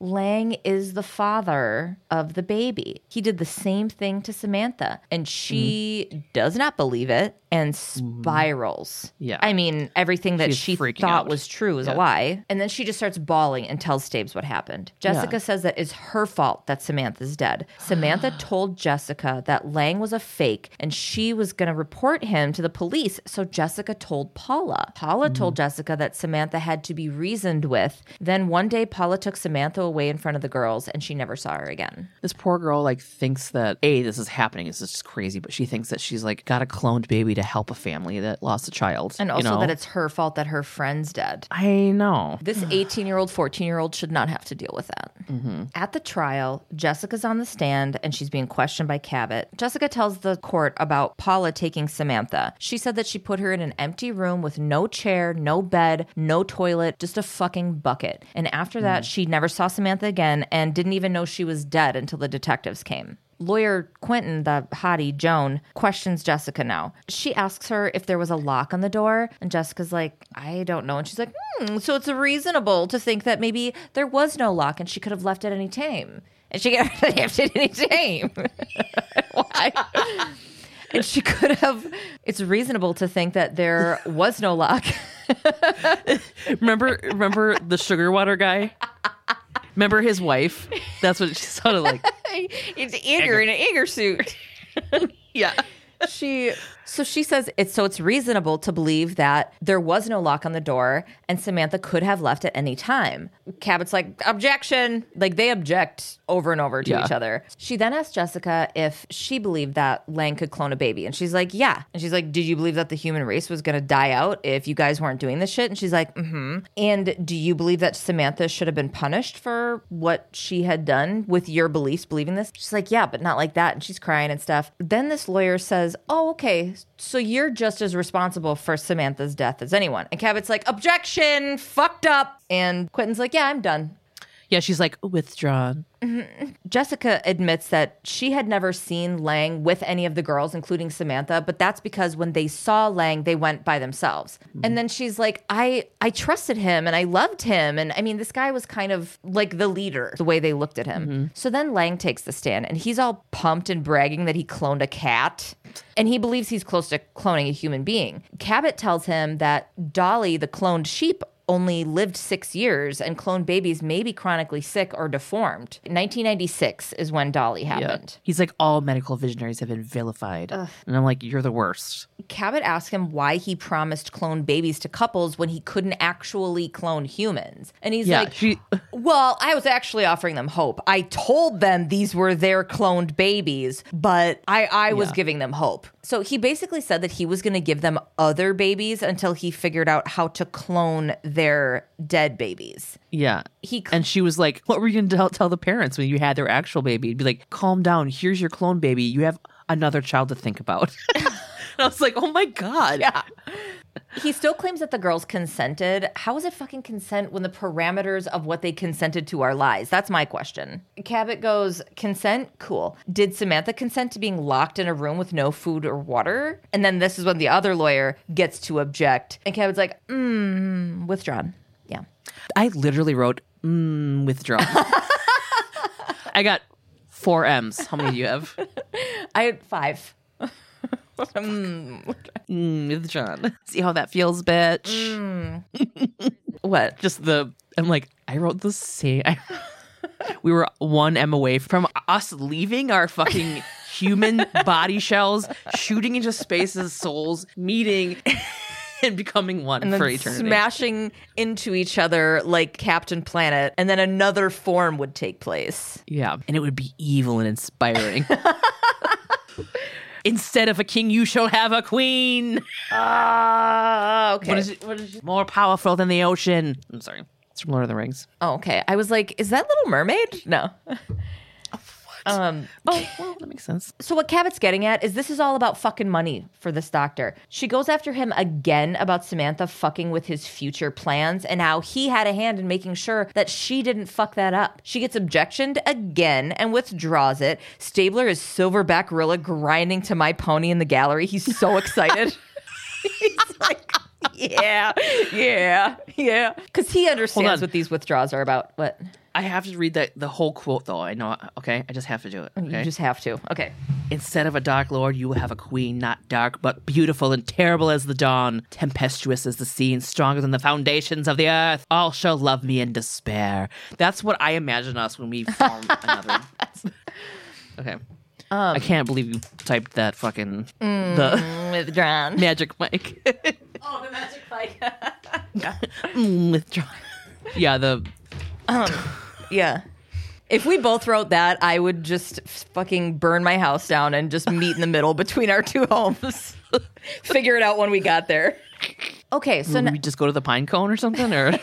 Lang is the father of the baby. He did the same thing to Samantha, and she does not believe it and spirals. Yeah. I mean, everything that She's she thought out. was true is Yeah. a lie. And then she just starts bawling and tells Stabes what happened. Jessica Yeah. says that it's her fault that Samantha's dead. Samantha told Jessica that Lang was a fake and she was going to report him to the police. So Jessica told Paula. Paula told Mm-hmm. Jessica that Samantha had to be reasoned with. Then one day, Paula took Samantha away in front of the girls and she never saw her again. This poor girl like thinks that a this is happening. This is just crazy, but she thinks that she's like got a cloned baby to help a family that lost a child, And you also know? that it's her fault that her friend's dead. I know. This 18 year old, 14 year old should not have to deal with that. Mm-hmm. At the trial, Jessica's on the stand and she's being questioned by Cabot. Jessica tells the court about Paula taking Samantha. She said that she put her in an empty room with no chair, no bed, no toilet, just a fucking bucket. And after that, mm. she never saw Samantha again and didn't even know she was dead until the detectives came. Lawyer Quentin, the hottie Joan, questions Jessica now. She asks her if there was a lock on the door, and Jessica's like, I don't know. And she's like, hmm, so it's reasonable to think that maybe there was no lock and she could have left at any time. And she could have left at any time. Why? And she could have, it's reasonable to think that there was no lock. remember remember the sugar water guy? Remember his wife? That's what she sounded like. it's Igor in an Igor suit. Yeah. she so she says it's so it's reasonable to believe that there was no lock on the door and Samantha could have left at any time. Cabot's like objection, like they object over and over to Yeah. each other. She then asks Jessica if she believed that Lang could clone a baby and she's like, "Yeah." And she's like, "Did you believe that the human race was going to die out if you guys weren't doing this shit?" And she's like, "Mhm." And do you believe that Samantha should have been punished for what she had done with your beliefs believing this? She's like, "Yeah, but not like that." And she's crying and stuff. Then this lawyer says, "Oh, okay. So you're just as responsible for Samantha's death as anyone." And Cabot's like, "Objection, fucked up." And Quentin's like, "Yeah, I'm done." Yeah, she's like withdrawn. Mm-hmm. Jessica admits that she had never seen Lang with any of the girls, including Samantha, but that's because when they saw Lang, they went by themselves. Mm-hmm. And then she's like, I I trusted him and I loved him. And I mean, this guy was kind of like the leader, the way they looked at him. Mm-hmm. So then Lang takes the stand and he's all pumped and bragging that he cloned a cat. And he believes he's close to cloning a human being. Cabot tells him that Dolly, the cloned sheep, only lived six years and cloned babies may be chronically sick or deformed. 1996 is when Dolly Yeah. happened. He's like, all medical visionaries have been vilified. And I'm like, you're the worst. Cabot asked him why he promised cloned babies to couples when he couldn't actually clone humans. And he's Yeah, like, she Well, I was actually offering them hope. I told them these were their cloned babies, but I, I was Yeah. giving them hope. So he basically said that he was going to give them other babies until he figured out how to clone their dead babies. Yeah. He And she was like, What were you going to tell, tell the parents when you had their actual baby? You'd be like, Calm down. Here's your clone baby. You have another child to think about. and I was like, Oh my God. Yeah. He still claims that the girls consented. How is it fucking consent when the parameters of what they consented to are lies? That's my question. Cabot goes, consent? Cool. Did Samantha consent to being locked in a room with no food or water? And then this is when the other lawyer gets to object. And Cabot's like, mm, withdrawn. Yeah. I literally wrote mm, withdrawn. I got four M's. How many do you have? I had five. Mm, withdrawn. See how that feels, bitch. What? Just the I'm like I wrote the same. I, we were one M away from us leaving our fucking human body shells, shooting into spaces, souls meeting. And becoming one and for eternity. smashing into each other like Captain Planet, and then another form would take place. Yeah. And it would be evil and inspiring. Instead of a king, you shall have a queen. Ah, okay. What is it? What is it? More powerful than the ocean. I'm sorry. It's from Lord of the Rings. Oh, okay. I was like, is that Little Mermaid? No. Um, Oh, well, that makes sense. so what Cabot's getting at is this is all about fucking money for this doctor. She goes after him again about Samantha fucking with his future plans and how he had a hand in making sure that she didn't fuck that up. She gets objectioned again and withdraws it. Stabler is silverback gorilla grinding to my pony in the gallery. He's so excited. He's like, yeah, yeah, yeah. Because he understands what these withdrawals are about. What? I have to read that the whole quote though. I know. Okay, I just have to do it. You just have to. Okay. Instead of a dark lord, you will have a queen, not dark, but beautiful and terrible as the dawn, tempestuous as the sea, and stronger than the foundations of the earth. All shall love me in despair. That's what I imagine us when we form another. Okay. I um. can't believe you typed that fucking mm, the Withdrawn. magic mic. Oh, the magic mic. Mm, Withdrawn. Yeah, the um, yeah. If we both wrote that, I would just fucking burn my house down and just meet in the middle between our two homes. Figure it out when we got there. Okay, so Would n- we just go to the pine cone or something? Or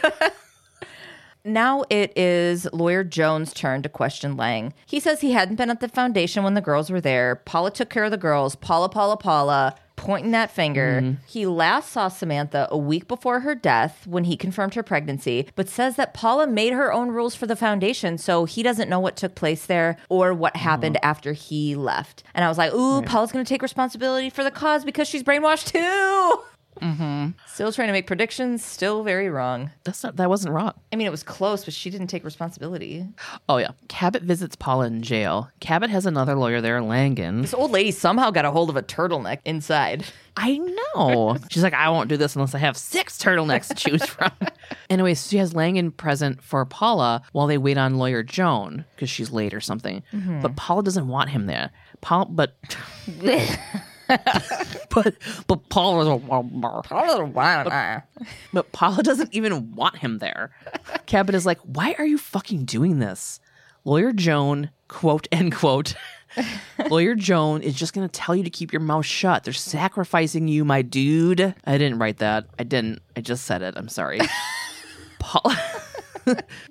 now it is lawyer Joan's turn to question Lang. He says he hadn't been at the foundation when the girls were there. Paula took care of the girls. Paula, Paula, Paula, pointing that finger. Mm-hmm. He last saw Samantha a week before her death when he confirmed her pregnancy, but says that Paula made her own rules for the foundation, so he doesn't know what took place there or what mm-hmm. happened after he left. And I was like, ooh, Paula's going to take responsibility for the cause because she's brainwashed too. Mm-hmm. Still trying to make predictions, still very wrong. that's not that wasn't wrong. I mean, it was close, but she didn't take responsibility. Oh yeah. Cabot visits Paula in jail. Cabot has another lawyer there, Langan. This old lady somehow got a hold of a turtleneck inside. I know. She's like, I won't do this unless I have six turtlenecks to choose from. Anyways, she has Langan present for Paula while they wait on lawyer Joan because she's late or something. Mm-hmm. But Paula doesn't want him there. Paul, but. but but Paula but Paula doesn't even want him there. Cabot is like, why are you fucking doing this? Lawyer Joan, quote end quote. Lawyer Joan is just gonna tell you to keep your mouth shut. They're sacrificing you, my dude. I didn't write that. I didn't. I just said it. I'm sorry. Paula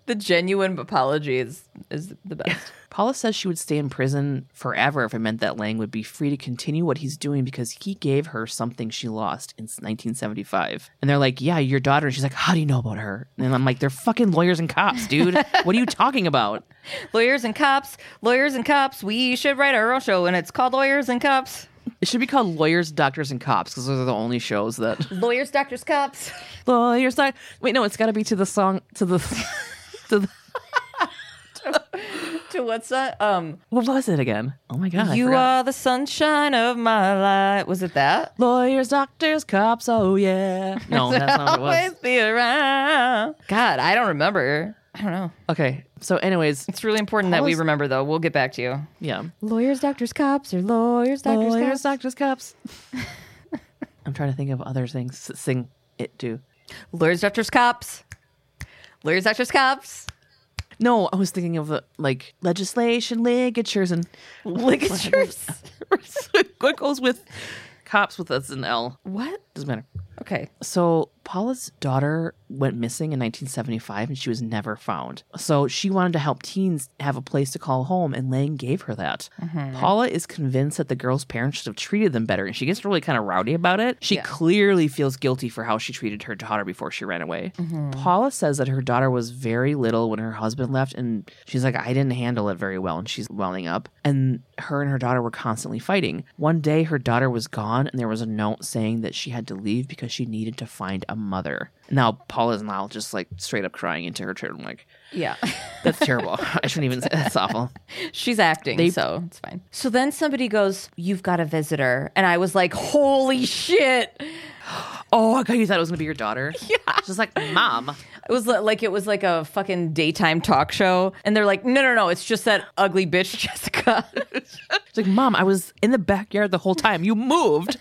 the genuine apology is, is the best. Paula says she would stay in prison forever if it meant that Lang would be free to continue what he's doing because he gave her something she lost in 1975. And they're like, Yeah, your daughter. And she's like, How do you know about her? And I'm like, They're fucking lawyers and cops, dude. what are you talking about? lawyers and cops, lawyers and cops. We should write our own show, and it's called Lawyers and Cops. It should be called Lawyers, Doctors, and Cops because those are the only shows that. Lawyers, doctors, cops. lawyers, doc- Wait, no, it's got to be to the song, to the. to the To what's that? Um, what was it again? Oh my God. You are the sunshine of my life. Was it that? Lawyers, doctors, cops, oh yeah. No, that's not what it was. Be around. God, I don't remember. I don't know. Okay, so, anyways, It's really important that we remember, though. We'll get back to you. yeah. Lawyers, doctors, cops, or lawyers, doctors, Lawyers, cops. doctors, cops. I'm trying to think of other things to sing it to. Lawyers, doctors, cops. Lawyers, doctors, cops. No, I was thinking of the like legislation, ligatures, and Ligatures. what goes with cops with us an L. what? Doesn't matter. Okay. So Paula's daughter went missing in 1975 and she was never found. So she wanted to help teens have a place to call home, and Lang gave her that. Mm-hmm. Paula is convinced that the girl's parents should have treated them better, and she gets really kind of rowdy about it. She clearly feels guilty for how she treated her daughter before she ran away. Mm-hmm. Paula says that her daughter was very little when her husband left, and she's like, I didn't handle it very well, and she's welling up. And her and her daughter were constantly fighting. One day, her daughter was gone, and there was a note saying that she had to leave because she needed to find a mother. Now, Paula's now just like straight up crying into her chair. I'm like, Yeah. that's terrible. I shouldn't even say that's awful. She's acting, They- so it's fine. So then somebody goes, You've got a visitor. And I was like, Holy shit. Oh, I thought you thought it was gonna be your daughter. Yeah, just like mom. It was like it was like a fucking daytime talk show. And they're like, No, no, no, it's just that ugly bitch, Jessica. It's like, mom, I was in the backyard the whole time. You moved.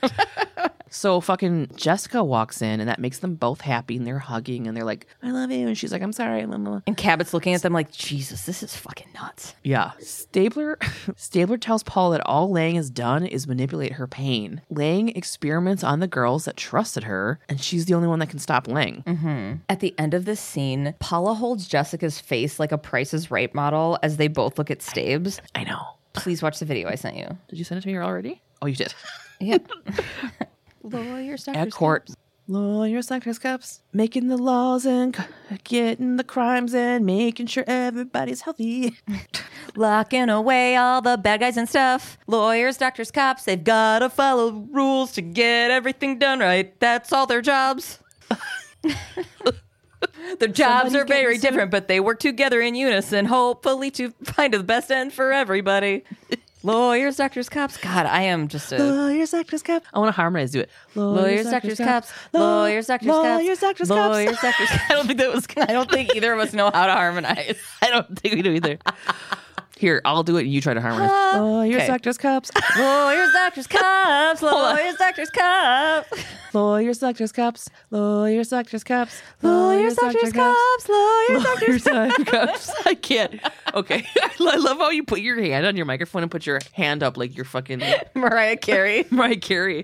So fucking Jessica walks in, and that makes them both happy, and they're hugging, and they're like, "I love you," and she's like, "I'm sorry." blah, blah, blah. and Cabot's looking at them like, Jesus, this is fucking nuts. Yeah. Stabler Stabler tells Paul that all Lang has done is manipulate her pain. Lang experiments on the girls that trusted her, and she's the only one that can stop Lang. Mm-hmm. At the end of this scene, Paula holds Jessica's face like a Price is Right model as they both look at Stabes. I know. Please watch the video I sent you. Did you send it to me already? Oh, you did. Yeah. Lawyers, doctors, At court. Lawyers, doctors, cops, making the laws and c- getting the crimes and making sure everybody's healthy. locking away all the bad guys and stuff. Lawyers, doctors, cops, they've got to follow rules to get everything done right. That's all their jobs. their jobs Somebody's are very different, but they work together in unison, hopefully to find the best end for everybody. Lawyers, doctors, cops. God, I am just a. Lawyers, doctors, cops. I want to harmonize. Do it. Lawyers, doctors, cops. Law- Lawyers, doctors, cops. Lawyers, doctors, cops. Lawyers, doctors, cops. I don't think that was. I don't think either of us know how to harmonize. I don't think we do either. Here, I'll do it, and you try to harmonize. Lawyers, okay. doctors, cops. Lawyers, doctors, cops. Lawyers, doctors, cops. Lawyers, doctors, cops. Lawyers, doctors, cops. Lawyers, doctors, cops. Lawyers, doctors, cops. I can't. Okay. I love how you put your hand on your microphone and put your hand up like you're fucking Mariah Carey. Mariah Carey.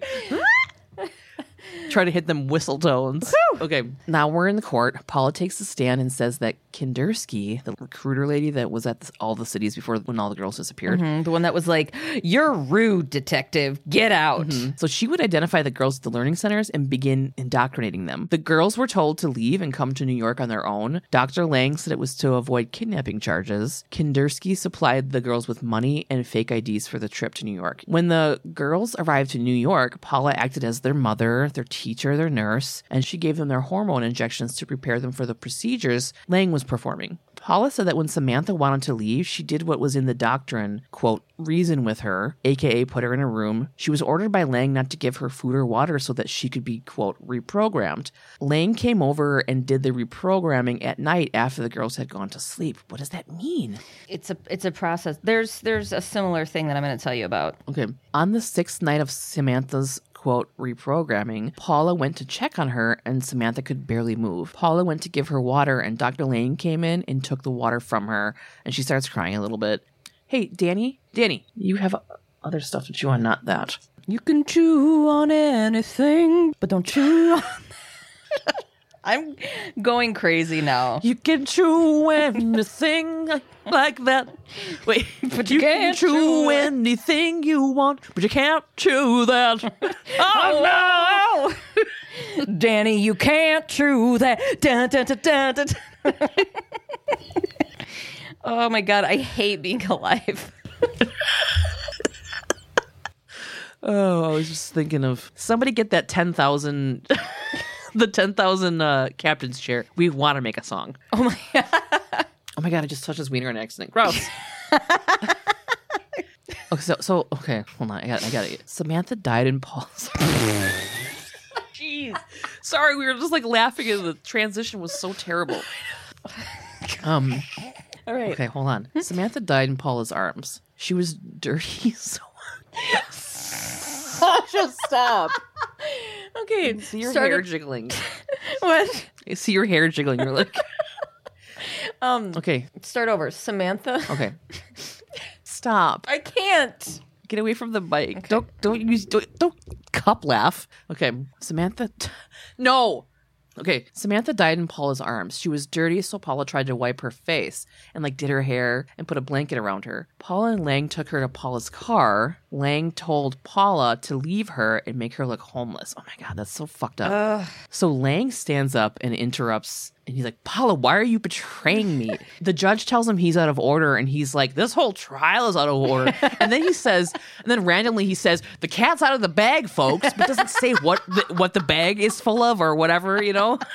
Try to hit them whistle tones. Okay, now we're in the court. Paula takes the stand and says that Kindersky, the recruiter lady that was at all the cities before when all the girls disappeared, Mm, The one that was like, "You're rude, detective. Get out." so she would identify the girls at the learning centers and begin indoctrinating them. The girls were told to leave and come to New York on their own. Dr. Lang said it was to avoid kidnapping charges. Kindersky supplied the girls with money and fake IDs for the trip to New York. When the girls arrived to New York, Paula acted as their mother, their teacher, their nurse, and she gave them their hormone injections to prepare them for the procedures Lang was performing. Paula said that when Samantha wanted to leave, she did what was in the doctrine, quote, reason with her, aka put her in a room. She was ordered by Lang not to give her food or water so that she could be, quote, reprogrammed. Lang came over and did the reprogramming at night after the girls had gone to sleep. What does that mean? It's a it's a process. There's there's a similar thing that I'm going to tell you about. Okay. On the sixth night of Samantha's quote reprogramming, Paula went to check on her and Samantha could barely move. Paula went to give her water and Dr. Lang came in and took the water from her and she starts crying a little bit. Hey, Danny, Danny, you have other stuff to chew on, not that. You can chew on anything, but don't chew on. I'm going crazy now. You can chew anything like that. Wait, but you, can can't chew chew anything you want, but you can't chew that. Oh, oh no! Danny, you can't chew that. Dun, dun, dun, oh my god, I hate being alive. Oh, I was just thinking of somebody get that 10,000 the 10,000 uh captain's chair. We want to make a song. Oh my god. Oh my god, I just touched his wiener on accident. Gross. okay, so so okay, hold on. I got I got it. Samantha died in Paul's. Jeez. Sorry, we were just like laughing and the transition was so terrible. Um All right. okay, hold on. Samantha died in Paula's arms. She was dirty so Just stop. okay. See your start hair jiggling. what? I see your hair jiggling. You're like, Um okay, start over. Samantha. okay. Stop. I can't. Get away from the mic. Don't don't use don't, don't cup laugh. Okay, Samantha. T- no. Okay, Samantha died in Paula's arms. She was dirty, so Paula tried to wipe her face and like did her hair and put a blanket around her. Paula and Lang took her to Paula's car. Lang told Paula to leave her and make her look homeless. Oh my god, that's so fucked up. So Lang stands up and interrupts and he's like, Paula, why are you betraying me? the judge tells him he's out of order, and he's like, This whole trial is out of order. and then he says, and then randomly he says, The cat's out of the bag, folks, but doesn't say what the, what the bag is full of or whatever, you know?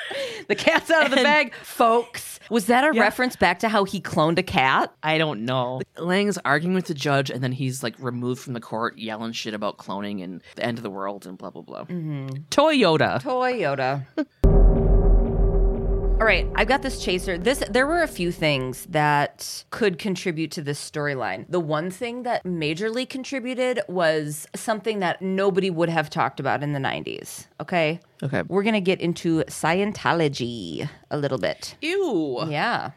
The cat's out of the And- bag, folks. Was that a Yeah. reference back to how he cloned a cat? I don't know. Lang's arguing with the judge, and then he's like removed from the court, yelling shit about cloning and the end of the world and blah, blah, blah. Mm-hmm. Toyota. Toyota. All right, I've got this chaser. This there were a few things that could contribute to this storyline. The one thing that majorly contributed was something that nobody would have talked about in the 90s. Okay? Okay. We're going to get into Scientology a little bit. Ew. Yeah.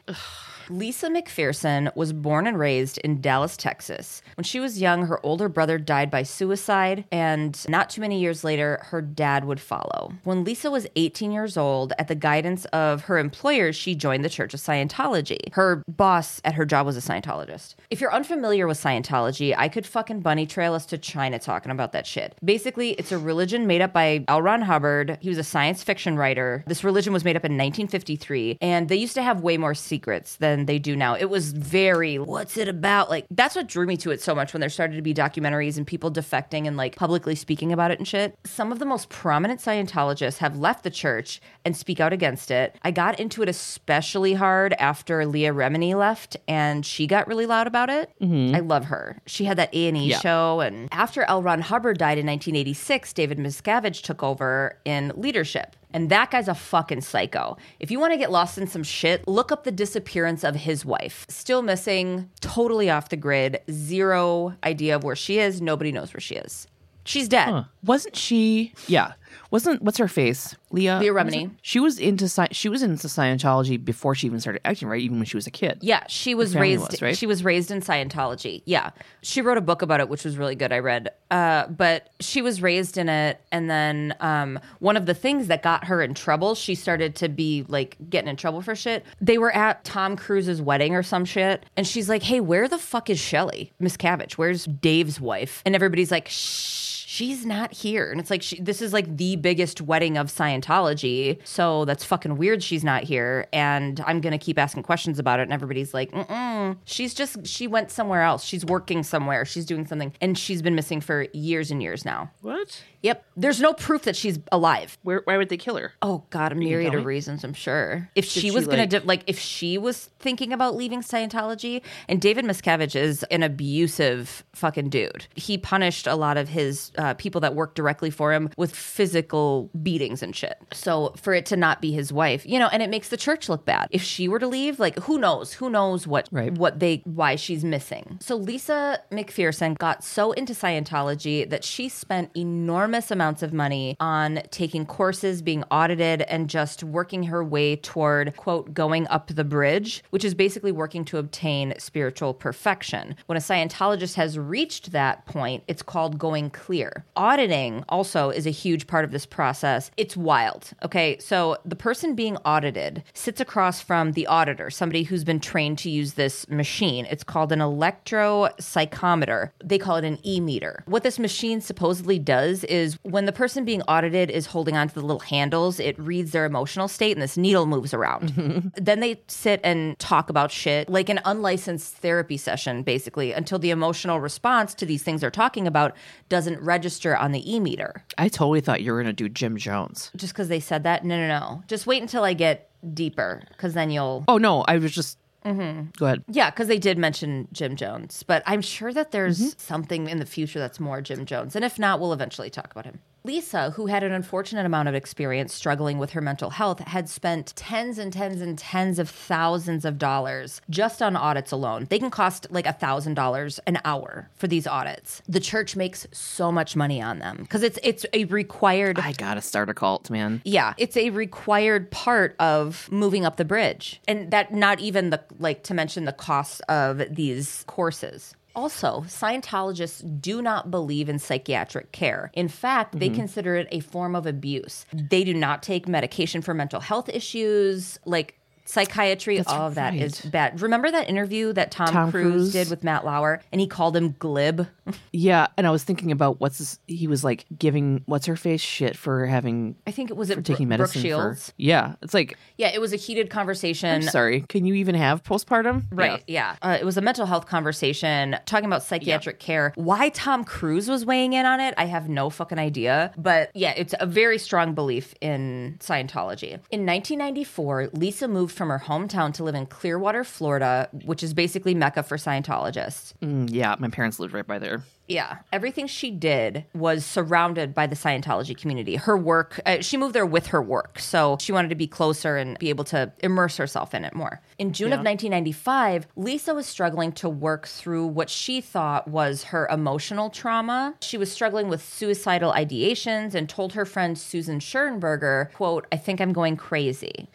Lisa McPherson was born and raised in Dallas, Texas. When she was young, her older brother died by suicide, and not too many years later, her dad would follow. When Lisa was 18 years old, at the guidance of her employers, she joined the Church of Scientology. Her boss at her job was a Scientologist. If you're unfamiliar with Scientology, I could fucking bunny trail us to China talking about that shit. Basically, it's a religion made up by L. Ron Hubbard. He was a science fiction writer. This religion was made up in 1953, and they used to have way more secrets than they do now. It was very, what's it about? Like, that's what drew me to it so much when there started to be documentaries and people defecting and like publicly speaking about it and shit. Some of the most prominent Scientologists have left the church and speak out against it. I got into it especially hard after Leah Remini left, and she got really loud about it. Mm-hmm. I love her. She had that A and E Yeah. show, and after L. Ron Hubbard died in 1986, David Miscavige took over in leadership. And that guy's a fucking psycho. If you want to get lost in some shit, look up the disappearance of his wife. Still missing, totally off the grid, zero idea of where she is. Nobody knows where she is. She's dead. Huh. Wasn't she? Yeah. Wasn't what's her face? Leah. Leah? Remini. She was into sci- she was into Scientology before she even started acting, right? Even when she was a kid. Yeah, she was raised. was, right? She was raised in Scientology. Yeah, she wrote a book about it, which was really good. I read, uh, but she was raised in it, and then um, one of the things that got her in trouble, she started to be like getting in trouble for shit. They were at Tom Cruise's wedding or some shit, and she's like, "Hey, where the fuck is Shelly, Miscavige? Where's Dave's wife?" And everybody's like, "Shh." She's not here. And it's like, she, this is like the biggest wedding of Scientology. So that's fucking weird she's not here. And I'm going to keep asking questions about it. And everybody's like, mm she's just, she went somewhere else. She's working somewhere. She's doing something. And she's been missing for years and years now. What? Yep. There's no proof that she's alive. Where? Why would they kill her? Oh God, a myriad of reasons. I'm sure. If she she, was gonna like- di- like, if she was thinking about leaving Scientology, and David Miscavige is an abusive fucking dude. He punished a lot of his uh, people that worked directly for him with physical beatings and shit. So for it to not be his wife, you know, and it makes the church look bad. If she were to leave, like who knows? Who knows what Right. what they why she's missing. So Lisa McPherson got so into Scientology that she spent enormous amounts of money on taking courses, being audited, and just working her way toward quote going up the bridge, which is basically working to obtain spiritual perfection. When a Scientologist has reached that point, it's called going clear. Auditing also is a huge part of this process. It's wild. Okay, so the person being audited sits across from the auditor, somebody who's been trained to use this machine. It's called an electropsychometer. They call it an e meter. What this machine supposedly does is when the person being audited is holding onto the little handles, it reads their emotional state and this needle moves around. Mm-hmm. then they sit and talk about shit like an unlicensed therapy session, basically, until the emotional response to these things they're talking about doesn't register on the e meter. I totally thought you were gonna do Jim Jones. Just because they said that? No, no, no. Just wait until I get deeper because then you'll. Oh no, I was just. Mm-hmm. Go ahead. Yeah, because they did mention Jim Jones, but I'm sure that there's something in the future that's more Jim Jones. And if not, we'll eventually talk about him. Lisa, who had an unfortunate amount of experience struggling with her mental health, had spent tens and tens and tens of thousands of dollars just on audits alone. They can cost like a thousand dollars an hour for these audits. The church makes so much money on them because it's it's a required I gotta start a cult, man. yeah, it's a required part of moving up the bridge. And that not even the like to mention the cost of these courses. Also, Scientologists do not believe in psychiatric care. In fact, they mm-hmm. consider it a form of abuse. They do not take medication for mental health issues. Like, Psychiatry, That's all of that is right. bad. Remember that interview that Tom, Tom Cruise, Cruise? did with Matt Lauer and he called him glib? Yeah, and I was thinking about what's this, he was like giving what's her face shit for having I think it was it for taking Brooke medicine Shields. for yeah. It's like Yeah, it was a heated conversation. I'm sorry, can you even have postpartum? Right. Yeah. Uh, it was a mental health conversation talking about psychiatric care. Why Tom Cruise was weighing in on it, I have no fucking idea. But yeah, it's a very strong belief in Scientology. In 1994, Lisa moved from her hometown to live in Clearwater, Florida, which is basically Mecca for Scientologists. Mm, yeah, my parents lived right by there. Yeah. Everything she did was surrounded by the Scientology community. Her work, uh, she moved there with her work. So she wanted to be closer and be able to immerse herself in it more. In June of 1995, Lisa was struggling to work through what she thought was her emotional trauma. She was struggling with suicidal ideations and told her friend Susan Schoenberger, quote, I think I'm going crazy.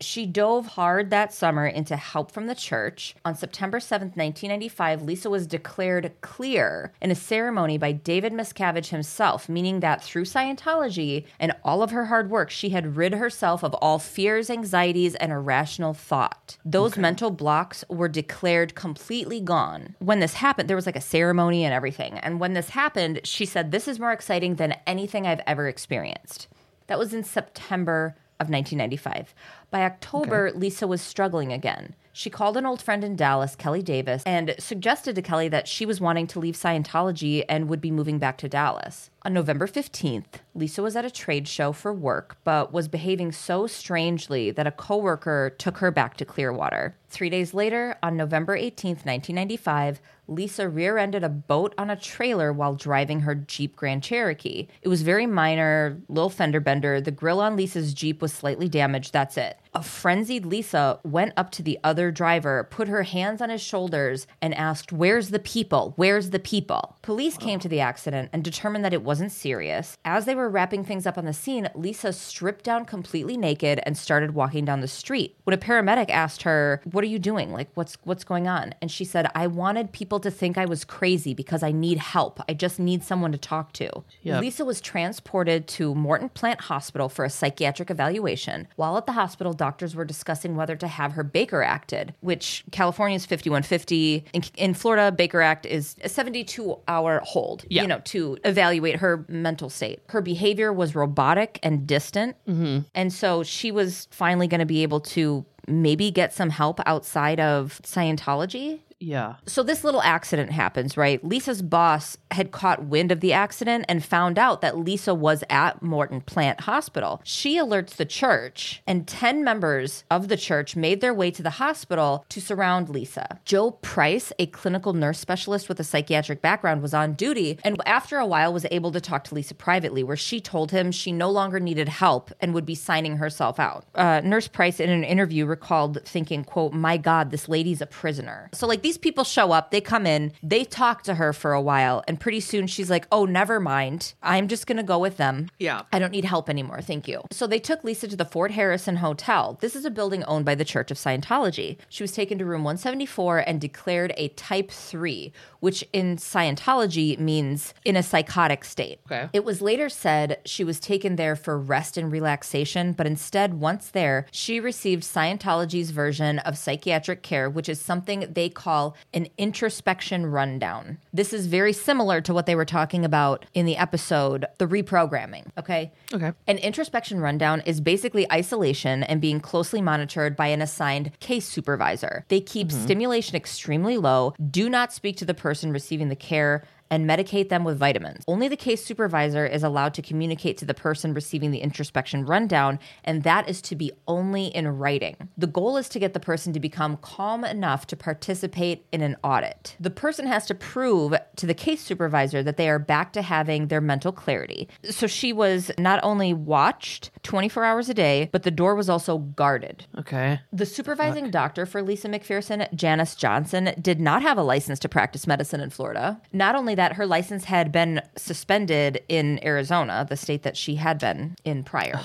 She dove hard that summer into help from the church. On September 7th, 1995, Lisa was declared clear in a ceremony by David Miscavige himself, meaning that through Scientology and all of her hard work, she had rid herself of all fears, anxieties, and irrational thought. Those mental blocks were declared completely gone. When this happened, there was like a ceremony and everything. And when this happened, she said, This is more exciting than anything I've ever experienced. That was in September of 1995. By October, Lisa was struggling again. She called an old friend in Dallas, Kelly Davis, and suggested to Kelly that she was wanting to leave Scientology and would be moving back to Dallas. On November 15th, Lisa was at a trade show for work, but was behaving so strangely that a coworker took her back to Clearwater. Three days later, on November 18th, 1995, Lisa rear ended a boat on a trailer while driving her Jeep Grand Cherokee. It was very minor, little fender bender. The grill on Lisa's Jeep was slightly damaged. That's it. A frenzied Lisa went up to the other driver, put her hands on his shoulders, and asked, Where's the people? Where's the people? Police came to the accident and determined that it wasn't serious. As they were wrapping things up on the scene, Lisa stripped down completely naked and started walking down the street. When a paramedic asked her, "What are you doing? Like what's what's going on?" and she said, "I wanted people to think I was crazy because I need help. I just need someone to talk to." Yep. Lisa was transported to Morton Plant Hospital for a psychiatric evaluation. While at the hospital, doctors were discussing whether to have her Baker Acted, which California's 5150. In, in Florida, Baker Act is a 72 hour hold, Yeah. you know, to evaluate her mental state. Her behavior was robotic and distant. Mm-hmm. And so she was finally going to be able to maybe get some help outside of Scientology. Yeah. So this little accident happens, right? Lisa's boss had caught wind of the accident and found out that Lisa was at Morton Plant Hospital. She alerts the church, and 10 members of the church made their way to the hospital to surround Lisa. Joe Price, a clinical nurse specialist with a psychiatric background, was on duty and after a while was able to talk to Lisa privately where she told him she no longer needed help and would be signing herself out. Uh, nurse Price in an interview recalled thinking, quote, my God, this lady's a prisoner. So like these people show up, they come in, they talk to her for a while, and pretty soon she's like, oh, never mind. I'm just going to go with them. Yeah. I don't need help anymore. Thank you. So they took Lisa to the Fort Harrison Hotel. This is a building owned by the Church of Scientology. She was taken to room 174 and declared a type 3, which in Scientology means in a psychotic state. Okay. It was later said she was taken there for rest and relaxation, but instead, once there, she received Scientology's version of psychiatric care, which is something they call an introspection rundown. This is very similar to what they were talking about in the episode, The Reprogramming. Okay. Okay. An introspection rundown is basically isolation and being closely monitored by an assigned case supervisor. They keep mm-hmm. stimulation extremely low, do not speak to the person receiving the care, and medicate them with vitamins. Only the case supervisor is allowed to communicate to the person receiving the introspection rundown, and that is to be only in writing. The goal is to get the person to become calm enough to participate in an audit. The person has to prove to the case supervisor that they are back to having their mental clarity. So she was not only watched 24 hours a day, but the door was also guarded. Okay. The supervising doctor for Lisa McPherson, Janice Johnson, did not have a license to practice medicine in Florida. Not only that, her license had been suspended in Arizona, the state that she had been in prior.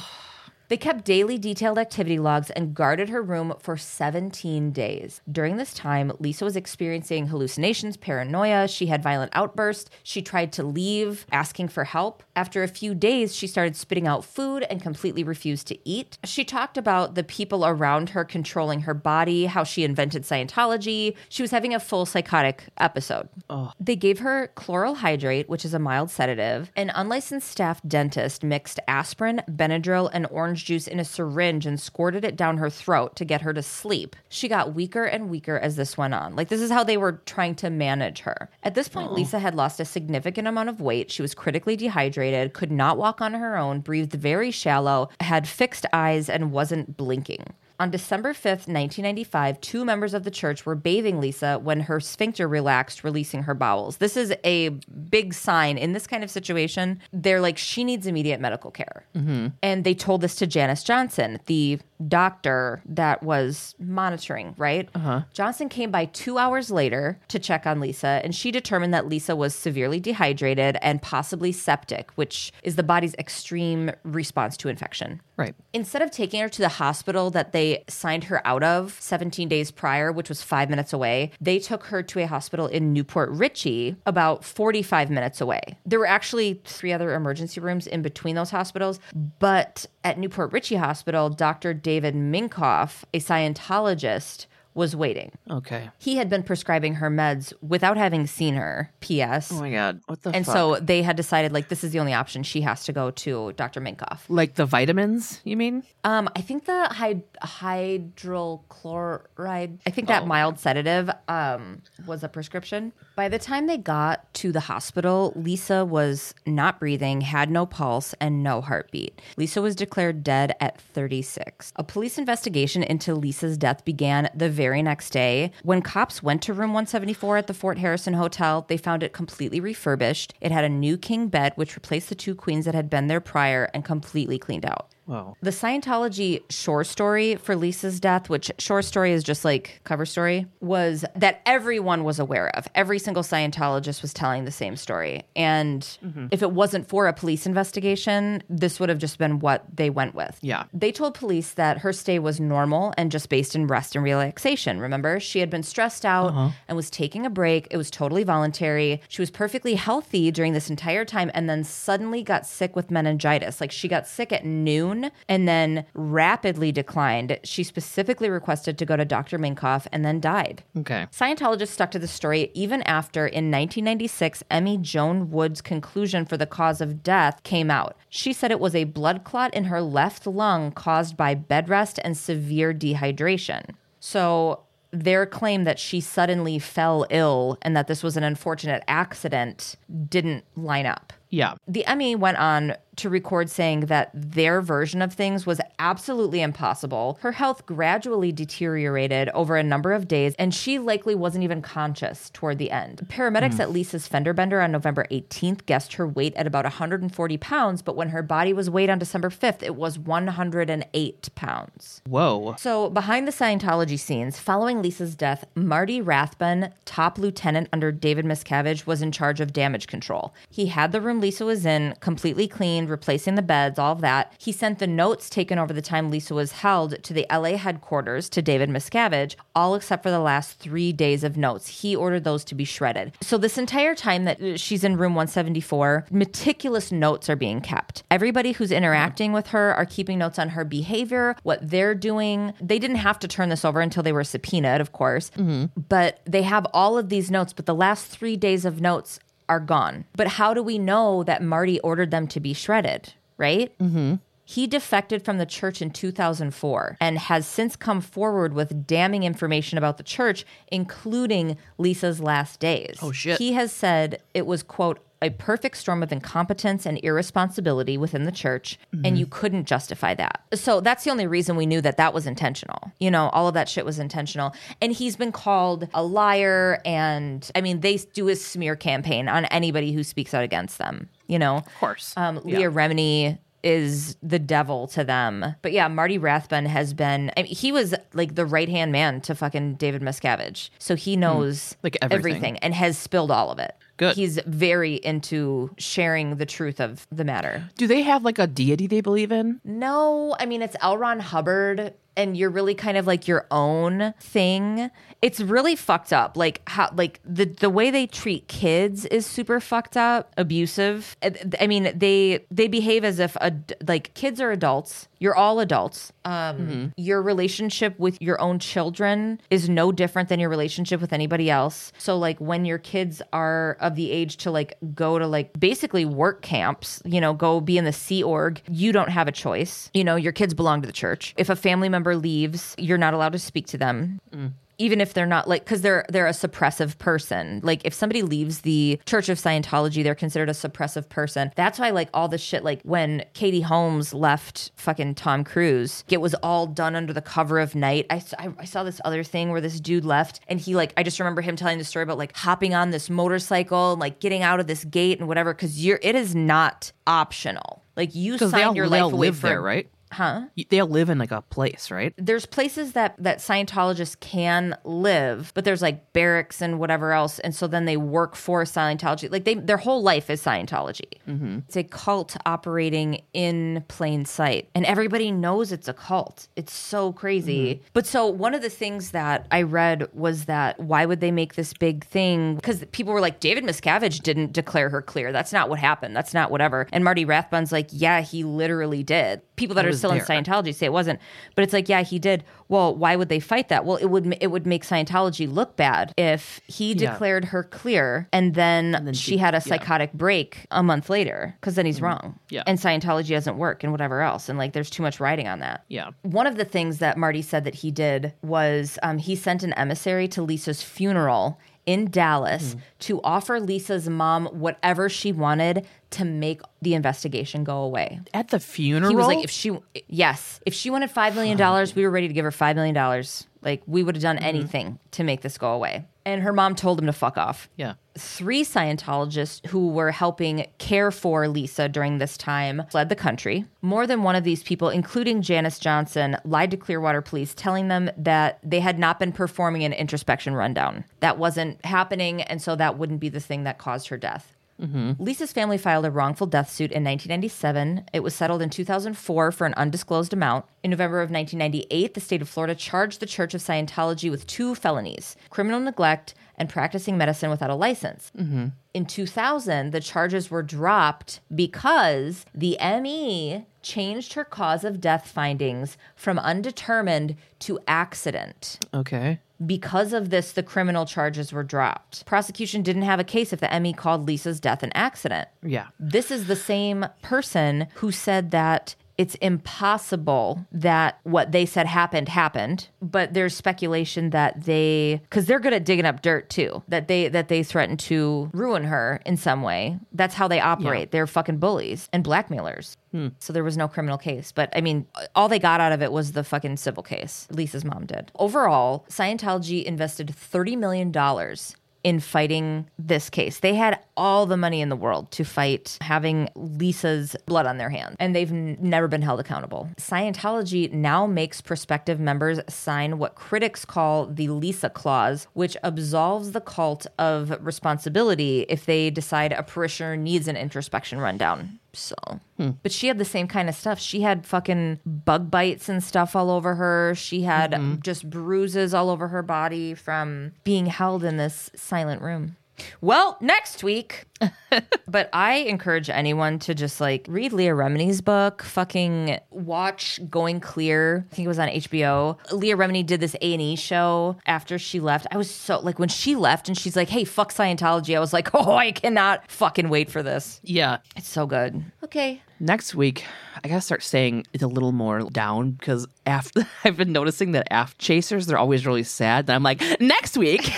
They kept daily detailed activity logs and guarded her room for 17 days. During this time, Lisa was experiencing hallucinations, paranoia. She had violent outbursts. She tried to leave, asking for help. After a few days, she started spitting out food and completely refused to eat. She talked about the people around her controlling her body, how she invented Scientology. She was having a full psychotic episode. Oh. They gave her chloral hydrate, which is a mild sedative. An unlicensed staff dentist mixed aspirin, Benadryl, and orange juice in a syringe and squirted it down her throat to get her to sleep. She got weaker and weaker as this went on. Like, this is how they were trying to manage her. At this point, oh. Lisa had lost a significant amount of weight. She was critically dehydrated, could not walk on her own, breathed very shallow, had fixed eyes, and wasn't blinking. On December 5th, 1995, two members of the church were bathing Lisa when her sphincter relaxed, releasing her bowels. This is a big sign in this kind of situation. They're like, she needs immediate medical care. Mm-hmm. And they told this to Janice Johnson, the doctor that was monitoring, right? Uh-huh. Johnson came by two hours later to check on Lisa, and she determined that Lisa was severely dehydrated and possibly septic, which is the body's extreme response to infection. Right. Instead of taking her to the hospital that they signed her out of 17 days prior, which was five minutes away, they took her to a hospital in New Port Richey, about 45 minutes away. There were actually three other emergency rooms in between those hospitals, but at New Port Richey Hospital, Dr. David Minkoff, a Scientologist, was waiting. Okay. He had been prescribing her meds without having seen her. P.S. Oh my god. What the and fuck? so they had decided like this is the only option. She has to go to Dr. Minkoff. like the vitamins, you mean? Um, I think the hyd- hydrochloride, I think that mild sedative um, was a prescription. By the time they got to the hospital, Lisa was not breathing, had no pulse, and no heartbeat. Lisa was declared dead at 36. A police investigation into Lisa's death began the very next day. When cops went to room 174 at the Fort Harrison Hotel, they found it completely refurbished. It had a new king bed, which replaced the two queens that had been there prior and completely cleaned out. Wow. The Scientology shore story for Lisa's death, which shore story is just like cover story, was that everyone was aware of. Every single Scientologist was telling the same story. And mm-hmm. if it wasn't for a police investigation, this would have just been what they went with. Yeah. They told police that her stay was normal and just based in rest and relaxation. Remember, she had been stressed out uh-huh. and was taking a break. It was totally voluntary. She was perfectly healthy during this entire time and then suddenly got sick with meningitis. Like she got sick at noon and then rapidly declined. She specifically requested to go to Dr. Minkoff and then died. Okay. Scientologists stuck to the story even after, in 1996, ME Joan Wood's conclusion for the cause of death came out. She said it was a blood clot in her left lung caused by bed rest and severe dehydration. So, their claim that she suddenly fell ill and that this was an unfortunate accident didn't line up. Yeah. The ME went on to record saying that their version of things was absolutely impossible. Her health gradually deteriorated over a number of days, and she likely wasn't even conscious toward the end. Paramedics hmm. at Lisa's fender bender on November 18th guessed her weight at about 140 pounds, but when her body was weighed on December 5th, it was 108 pounds. Whoa. So, behind the Scientology scenes, following Lisa's death, Marty Rathbun, top lieutenant under David Miscavige, was in charge of damage control. He had the room Lisa was in completely cleaned, replacing the beds, all of that. He sent the notes taken over the time Lisa was held to the LA headquarters to David Miscavige, all except for the last three days of notes. He ordered those to be shredded. So, this entire time that she's in room 174, meticulous notes are being kept. Everybody who's interacting with her are keeping notes on her behavior, what they're doing. They didn't have to turn this over until they were subpoenaed, of course, mm-hmm. but they have all of these notes. But the last three days of notes are gone. But how do we know that Marty ordered them to be shredded, right? Mm-hmm. He defected from the church in 2004 and has since come forward with damning information about the church, including Lisa's last days. Oh, shit. He has said it was, quote, a perfect storm of incompetence and irresponsibility within the church, and you couldn't justify that. So that's the only reason we knew that that was intentional. You know, all of that shit was intentional. And he's been called a liar, and I mean, they do a smear campaign on anybody who speaks out against them, you know? Of course. Um, Leah Remini is the devil to them. But yeah, Marty Rathbun has been, I mean, he was like the right hand man to fucking David Miscavige. So he hmm. knows Like everything. and has spilled all of it. Good. He's very into sharing the truth of the matter. Do they have like a deity they believe in? No, I mean it's L. Ron Hubbard, and you're really kind of like your own thing. It's really fucked up. Like how, like the the way they treat kids is super fucked up, abusive. I- mean, they they behave as if a, like kids are adults. You're all adults. Um, Your relationship with your own children is no different than your relationship with anybody else. So like when your kids are of the age to like go to like basically work camps, you know, go be in the Sea Org, you don't have a choice. You know, your kids belong to the church. If a family member leaves, you're not allowed to speak to them. Mm. Even if they're not like because they're they're a suppressive person. Like if somebody leaves the church of scientology they're considered a suppressive person. That's why like all the shit like when katie holmes left fucking tom cruise it was all done under the cover of night. I I saw this other thing where this dude left and he like i just remember him telling the story about like hopping on this motorcycle and like getting out of this gate and whatever because you're it is not optional. Like you they all, your life away live for there, right? Huh Y- They all live in like a place, right? there's places that that Scientologists can live, but there's like barracks and whatever else, and so then they work for Scientology. Like they, their whole life is Scientology. Mm-hmm. It's a cult operating in plain sight, and everybody knows it's a cult. It's so crazy. Mm-hmm. But so one of the things that I read was that why would they make this big thing? Because people were like, David Miscavige didn't declare her clear. That's not what happened. That's not whatever. And Marty Rathbun's like, yeah, he literally did. People that are still in. Scientology say it wasn't, but it's like, yeah, he did. Well, why would they fight that? Well, it would it would make Scientology look bad if he Yeah. declared her clear and then, then she, she- had a yeah. psychotic break a month later because then he's wrong. Yeah. and Scientology doesn't work and whatever else, and like there's too much riding on that. Yeah. One of the things that Marty said that he did was um, he sent an emissary to Lisa's funeral in Dallas to offer Lisa's mom whatever she wanted to make the investigation go away. At the funeral, He was like, if she, yes, if she wanted five million dollars, we were ready to give her five million dollars. Like we would have done mm-hmm. anything to make this go away. And her mom told him to fuck off. yeah, Three Scientologists who were helping care for Lisa during this time fled the country. More than one of these people, including Janice Johnson, lied to Clearwater police, telling them that they had not been performing an introspection rundown. That wasn't happening, and so that wouldn't be the thing that caused her death. Mm-hmm. Lisa's family filed a wrongful death suit in 1997. It was settled in 2004 for an undisclosed amount. In November of 1998, the state of Florida charged the Church of Scientology with two felonies criminal neglect and practicing medicine without a license. Mm-hmm. In 2000, the charges were dropped because the ME changed her cause of death findings from undetermined to accident. okay, Because of this, the criminal charges were dropped. Prosecution didn't have a case if the ME called Lisa's death an accident. yeah, This is the same person who said that it's impossible that what they said happened happened but there's speculation that they because they're good at digging up dirt too that they that they threatened to ruin her in some way. That's how they operate. Yeah. they're fucking bullies and blackmailers. Hmm. So there was no criminal case. But i mean all they got out of it was the fucking civil case. Lisa's mom did. Overall scientology invested 30 million dollars in fighting this case. They had all the money in the world to fight having Lisa's blood on their hands, and they've n- never been held accountable. Scientology now makes prospective members sign what critics call the Lisa Clause, which absolves the cult of responsibility if they decide a parishioner needs an introspection rundown. So, hmm. but she had the same kind of stuff. She had fucking bug bites and stuff all over her. She had um, mm-hmm. just bruises all over her body from being held in this silent room. Well, next week. but I encourage anyone to just like read Leah Remini's book, fucking watch Going Clear. I think it was on HBO. Leah Remini did this A&E show after she left. I was so like when she left and she's like, "Hey, fuck Scientology." I was like, "Oh, I cannot fucking wait for this." yeah. It's so good. Okay. Next week, I gotta start saying it a little more down because after I've been noticing that after chasers, they're always really sad. Then I'm like, next week,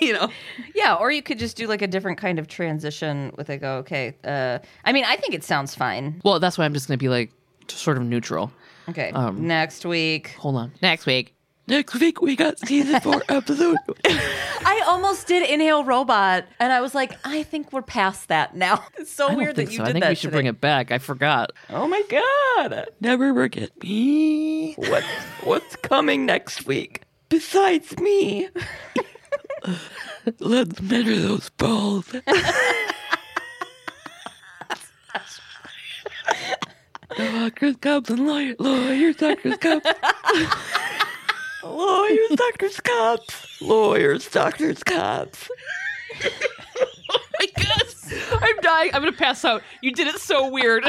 you know, Yeah, or you could just do like a different kind of transition with it. Go, okay. Uh, I mean, I think it sounds fine. well, that's why I'm just gonna be like sort of neutral. Okay. Um, Next week. Hold on, next week. Next week we got season four episode. I almost did Inhale Robot, and I was like, I think we're past that now. It's so weird think that you so. did I think that. we should bring it back. I forgot. Oh my god! Never forget me. What what's coming next week besides me? Let's measure those balls. Doctor's cups and lawyer, lawyers, doctor's cups. lawyers, doctor's cups. Lawyers, doctor's cups. oh my god. I'm dying. I'm gonna pass out. You did it so weird.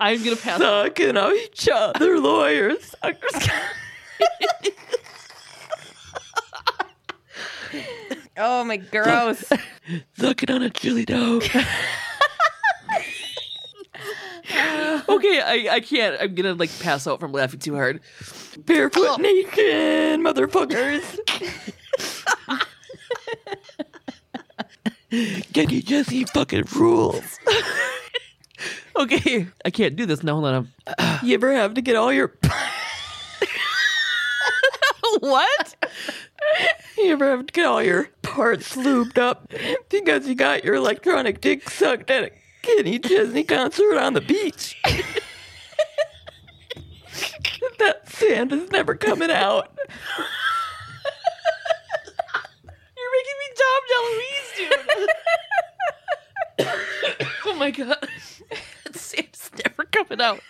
I'm gonna pass out. Sucking each other, lawyers, doctor's cups. Oh my gross. Sucking on a chili dog. okay, I, I can't. I'm gonna like pass out from laughing too hard. Barefoot oh. Nation, motherfuckers. Kenny Chesney fucking rules. okay, I can't do this now. Hold on. You ever have to get all your what? You ever have to get all your parts lubed up because you got your electronic dick sucked at a Kenny Chesney concert on the beach? that sand is never coming out. You're making me Dom DeLuise, dude. oh my god. That sand's never coming out.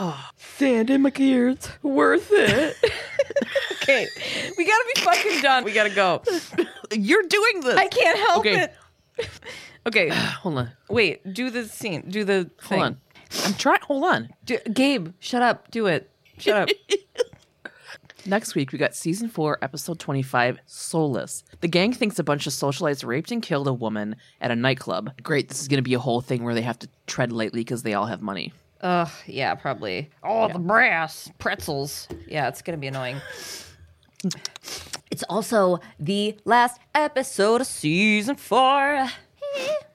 Oh, sand in my gears. Worth it. okay. We gotta be fucking done. We gotta go. You're doing this. I can't help Okay. it. Okay. Hold on. Wait, do the scene. Do the thing. Hold on. I'm trying. Hold on. Do, Gabe, shut up. Do it. Shut up. Next week, we got season four, episode 25, Soulless. The gang thinks a bunch of socialites raped and killed a woman at a nightclub. Great, this is going to be a whole thing where they have to tread lightly because they all have money. Ugh, yeah, probably. Oh, the brass pretzels. Yeah, it's gonna be annoying. It's also the last episode of season four.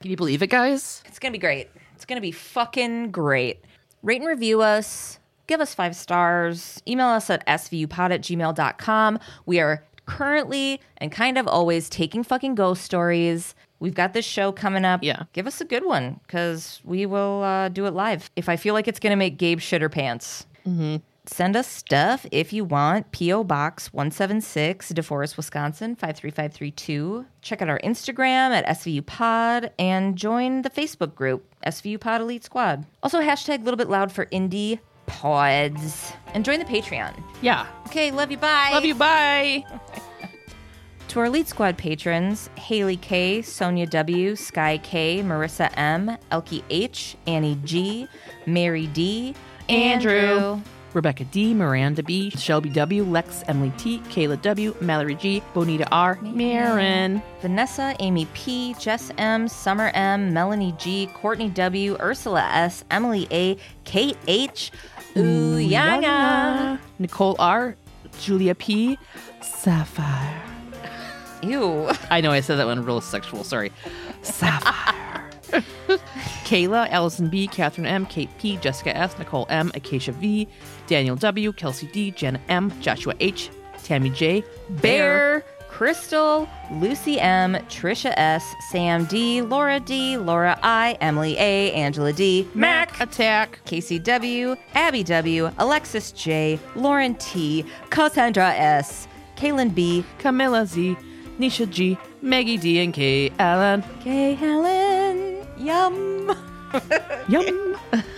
Can you believe it, guys? It's gonna be great. It's gonna be fucking great. Rate and review us. Give us five stars. Email us at svupod at gmail.com. We are currently and kind of always taking fucking ghost stories. We've got this show coming up. Yeah. Give us a good one because we will uh, do it live. If I feel like it's going to make Gabe shitter pants. Send us stuff if you want. P.O. Box 176, DeForest, Wisconsin 53532. Check out our Instagram at SVU Pod and join the Facebook group, SVU Pod Elite Squad. Also, hashtag little bit loud for indie pods. And join the Patreon. Yeah. Okay, love you. Bye. Love you. Bye. To our Elite Squad patrons Haley K, Sonja W, Sky K, Marisa M, Elke H, Annie G, Mary D, Andrew. Rebekah D, Miranda B, Shelby W, Lex, Emily T, Kayla W, Mallorie G, Bonita R, Maren. Vanessa, Amy P, Jess M, Summer M, Melanie G, Courtney W, Ursula S, Emily A, Kate H, Uyanga. Nicole R, Julia P, Sapphire. Ew. I know I said that one real sexual. Sorry. Sapphire. Kayla, Allison B, Catherine M, Kate P, Jessica S, Nicole M, Acacia V, Daniel W, Kelsey D, Jenna M, Joshua H, Tammy J, Bear, Crystal, Lucy M, Trisha S, Sam D, Laura D, Laura I, Emily A, Angela D, Mac, Attack, Casey W, Abby W, Alexis J, Lauren T, Cassandra S, Kaylin B, Camilla Z, Nisha G, Maggie D, and K. Allen. Kay Helen, yum. Yum.